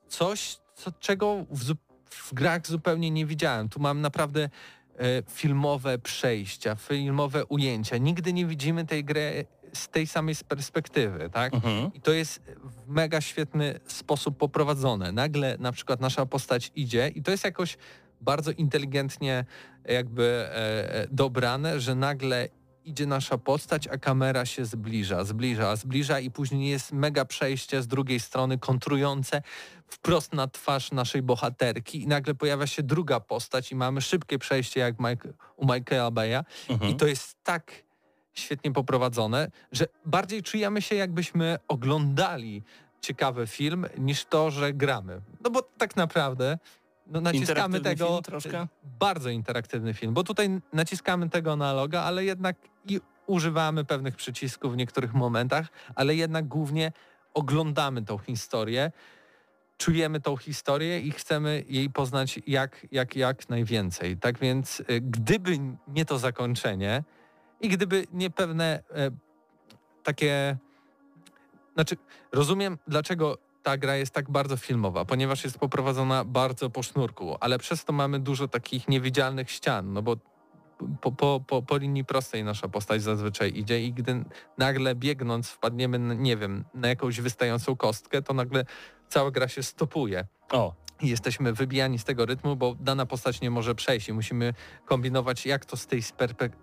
coś, co, czego w, w grach zupełnie nie widziałem. Tu mam naprawdę e, filmowe przejścia, filmowe ujęcia. Nigdy nie widzimy tej gry z tej samej perspektywy, tak? Mhm. I to jest w mega świetny sposób poprowadzone. Nagle na przykład nasza postać idzie i to jest jakoś bardzo inteligentnie jakby e, e, dobrane, że nagle idzie nasza postać, a kamera się zbliża, zbliża, zbliża i później jest mega przejście z drugiej strony kontrujące wprost na twarz naszej bohaterki i nagle pojawia się druga postać i mamy szybkie przejście jak Mike, u Michaela Beya Mhm. i to jest tak świetnie poprowadzone, że bardziej czujemy się jakbyśmy oglądali ciekawy film niż to, że gramy. No bo tak naprawdę no, naciskamy tego... film troszkę? Bardzo interaktywny film, bo tutaj naciskamy tego analoga, ale jednak i używamy pewnych przycisków w niektórych momentach, ale jednak głównie oglądamy tą historię, czujemy tą historię i chcemy jej poznać jak, jak, jak najwięcej. Tak więc y, gdyby nie to zakończenie i gdyby nie pewne e, takie... Znaczy, rozumiem dlaczego ta gra jest tak bardzo filmowa, ponieważ jest poprowadzona bardzo po sznurku, ale przez to mamy dużo takich niewidzialnych ścian, no bo po, po, po, po linii prostej nasza postać zazwyczaj idzie i gdy nagle biegnąc wpadniemy, nie wiem, na jakąś wystającą kostkę, to nagle cała gra się stopuje. O, I jesteśmy wybijani z tego rytmu, bo dana postać nie może przejść i musimy kombinować, jak to z tej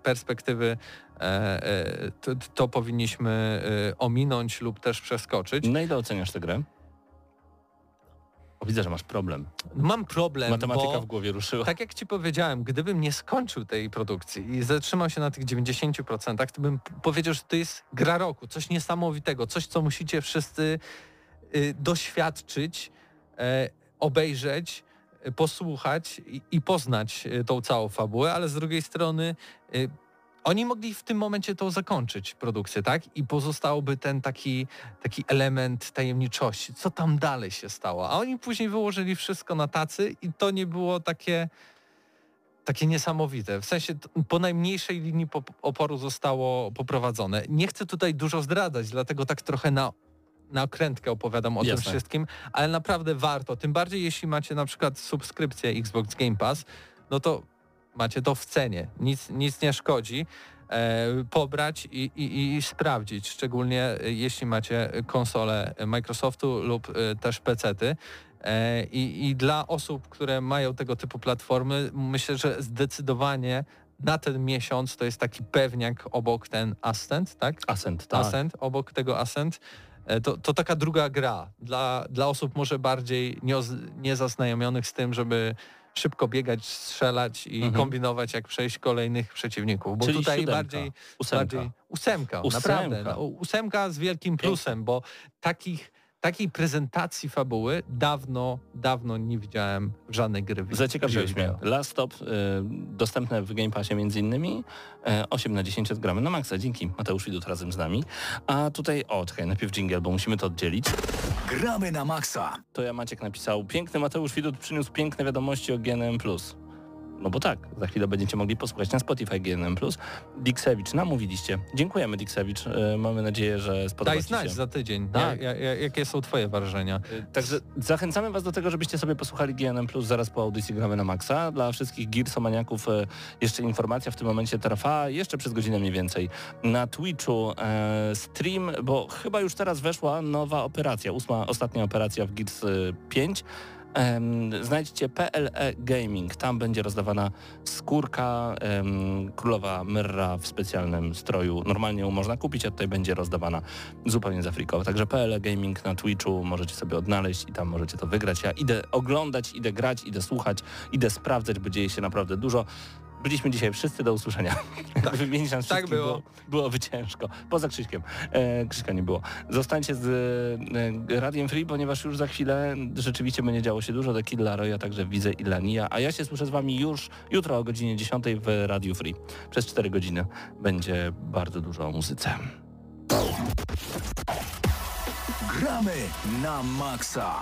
perspektywy e, e, to, to powinniśmy e, ominąć lub też przeskoczyć. na ile oceniasz tę grę? Widzę, że masz problem. Mam problem, Matematyka bo w głowie ruszyła. tak jak ci powiedziałem, gdybym nie skończył tej produkcji i zatrzymał się na tych 90%, to bym powiedział, że to jest gra roku, coś niesamowitego, coś, co musicie wszyscy y, doświadczyć, e, obejrzeć, y, posłuchać i, i poznać y, tą całą fabułę, ale z drugiej strony y, oni mogli w tym momencie to zakończyć, produkcję, tak? I pozostałoby ten taki, taki element tajemniczości, co tam dalej się stało. A oni później wyłożyli wszystko na tacy i to nie było takie takie niesamowite. W sensie po najmniejszej linii oporu zostało poprowadzone. Nie chcę tutaj dużo zdradzać, dlatego tak trochę na, na okrętkę opowiadam o tym wszystkim, ale naprawdę warto. Tym bardziej jeśli macie na przykład subskrypcję Xbox Game Pass, no to macie to w cenie. Nic, nic nie szkodzi. E, pobrać i, i, i sprawdzić, szczególnie e, jeśli macie konsolę Microsoftu lub e, też PC-ty. E, I, I dla osób, które mają tego typu platformy, myślę, że zdecydowanie na ten miesiąc to jest taki pewniak obok ten Ascent, tak? Ascent, tak. Ascent, obok tego Ascent. To, to taka druga gra dla, dla osób może bardziej nieoz- niezaznajomionych z tym, żeby szybko biegać, strzelać i Mhm. kombinować, jak przejść kolejnych przeciwników. Bo Czyli tutaj siódemka, bardziej, ósemka. bardziej ósemka, Ósemka. naprawdę. No, ósemka z wielkim plusem, bo takich, takiej prezentacji fabuły dawno, dawno nie widziałem w żadnej gry. Zaciekawiłeś mnie. Last Stop y, dostępne w Game Passie między innymi y, 8 na 10 gramy na maksa. Dzięki Mateusz Widut razem z nami. A tutaj, o czekaj, najpierw jingle, bo musimy to oddzielić. Gramy na maksa. To ja Maciek napisał, piękny Mateusz Widut przyniósł piękne wiadomości o GNM+. No bo tak, za chwilę będziecie mogli posłuchać na Spotify GNM+. Diksewicz, namówiliście. Dziękujemy Diksewicz. Y, mamy nadzieję, że spodoba Daj znać się. za tydzień. Tak. Ja, ja, jakie są twoje wrażenia? Y, Także zachęcamy Was do tego, żebyście sobie posłuchali GNM Plus zaraz po audycji Gramy na Maxa. Dla wszystkich Gearsomaniaków e, jeszcze informacja w tym momencie trwa jeszcze przez godzinę mniej więcej. Na Twitchu e, stream, bo chyba już teraz weszła nowa operacja, ósma, ostatnia operacja w Gears e, 5. Znajdźcie PLE Gaming, tam będzie rozdawana skórka królowa Myrra w specjalnym stroju. Normalnie ją można kupić, a tutaj będzie rozdawana zupełnie za. Także PLE Gaming na Twitchu możecie sobie odnaleźć i tam możecie to wygrać. Ja idę oglądać, idę grać, idę słuchać, idę sprawdzać, bo dzieje się naprawdę dużo. Byliśmy dzisiaj wszyscy do usłyszenia. Tak, Wymienić nam tak było. było. Byłoby ciężko. Poza Krzyśkiem. E, Krzyśka nie było. Zostańcie z e, Radiem Free, ponieważ już za chwilę rzeczywiście będzie działo się dużo. The Kid Laroi, a także widzę Ilania. A ja się słyszę z wami już jutro o godzinie 10 w Radiu Free. Przez 4 godziny będzie bardzo dużo o muzyce. Gramy na maksa.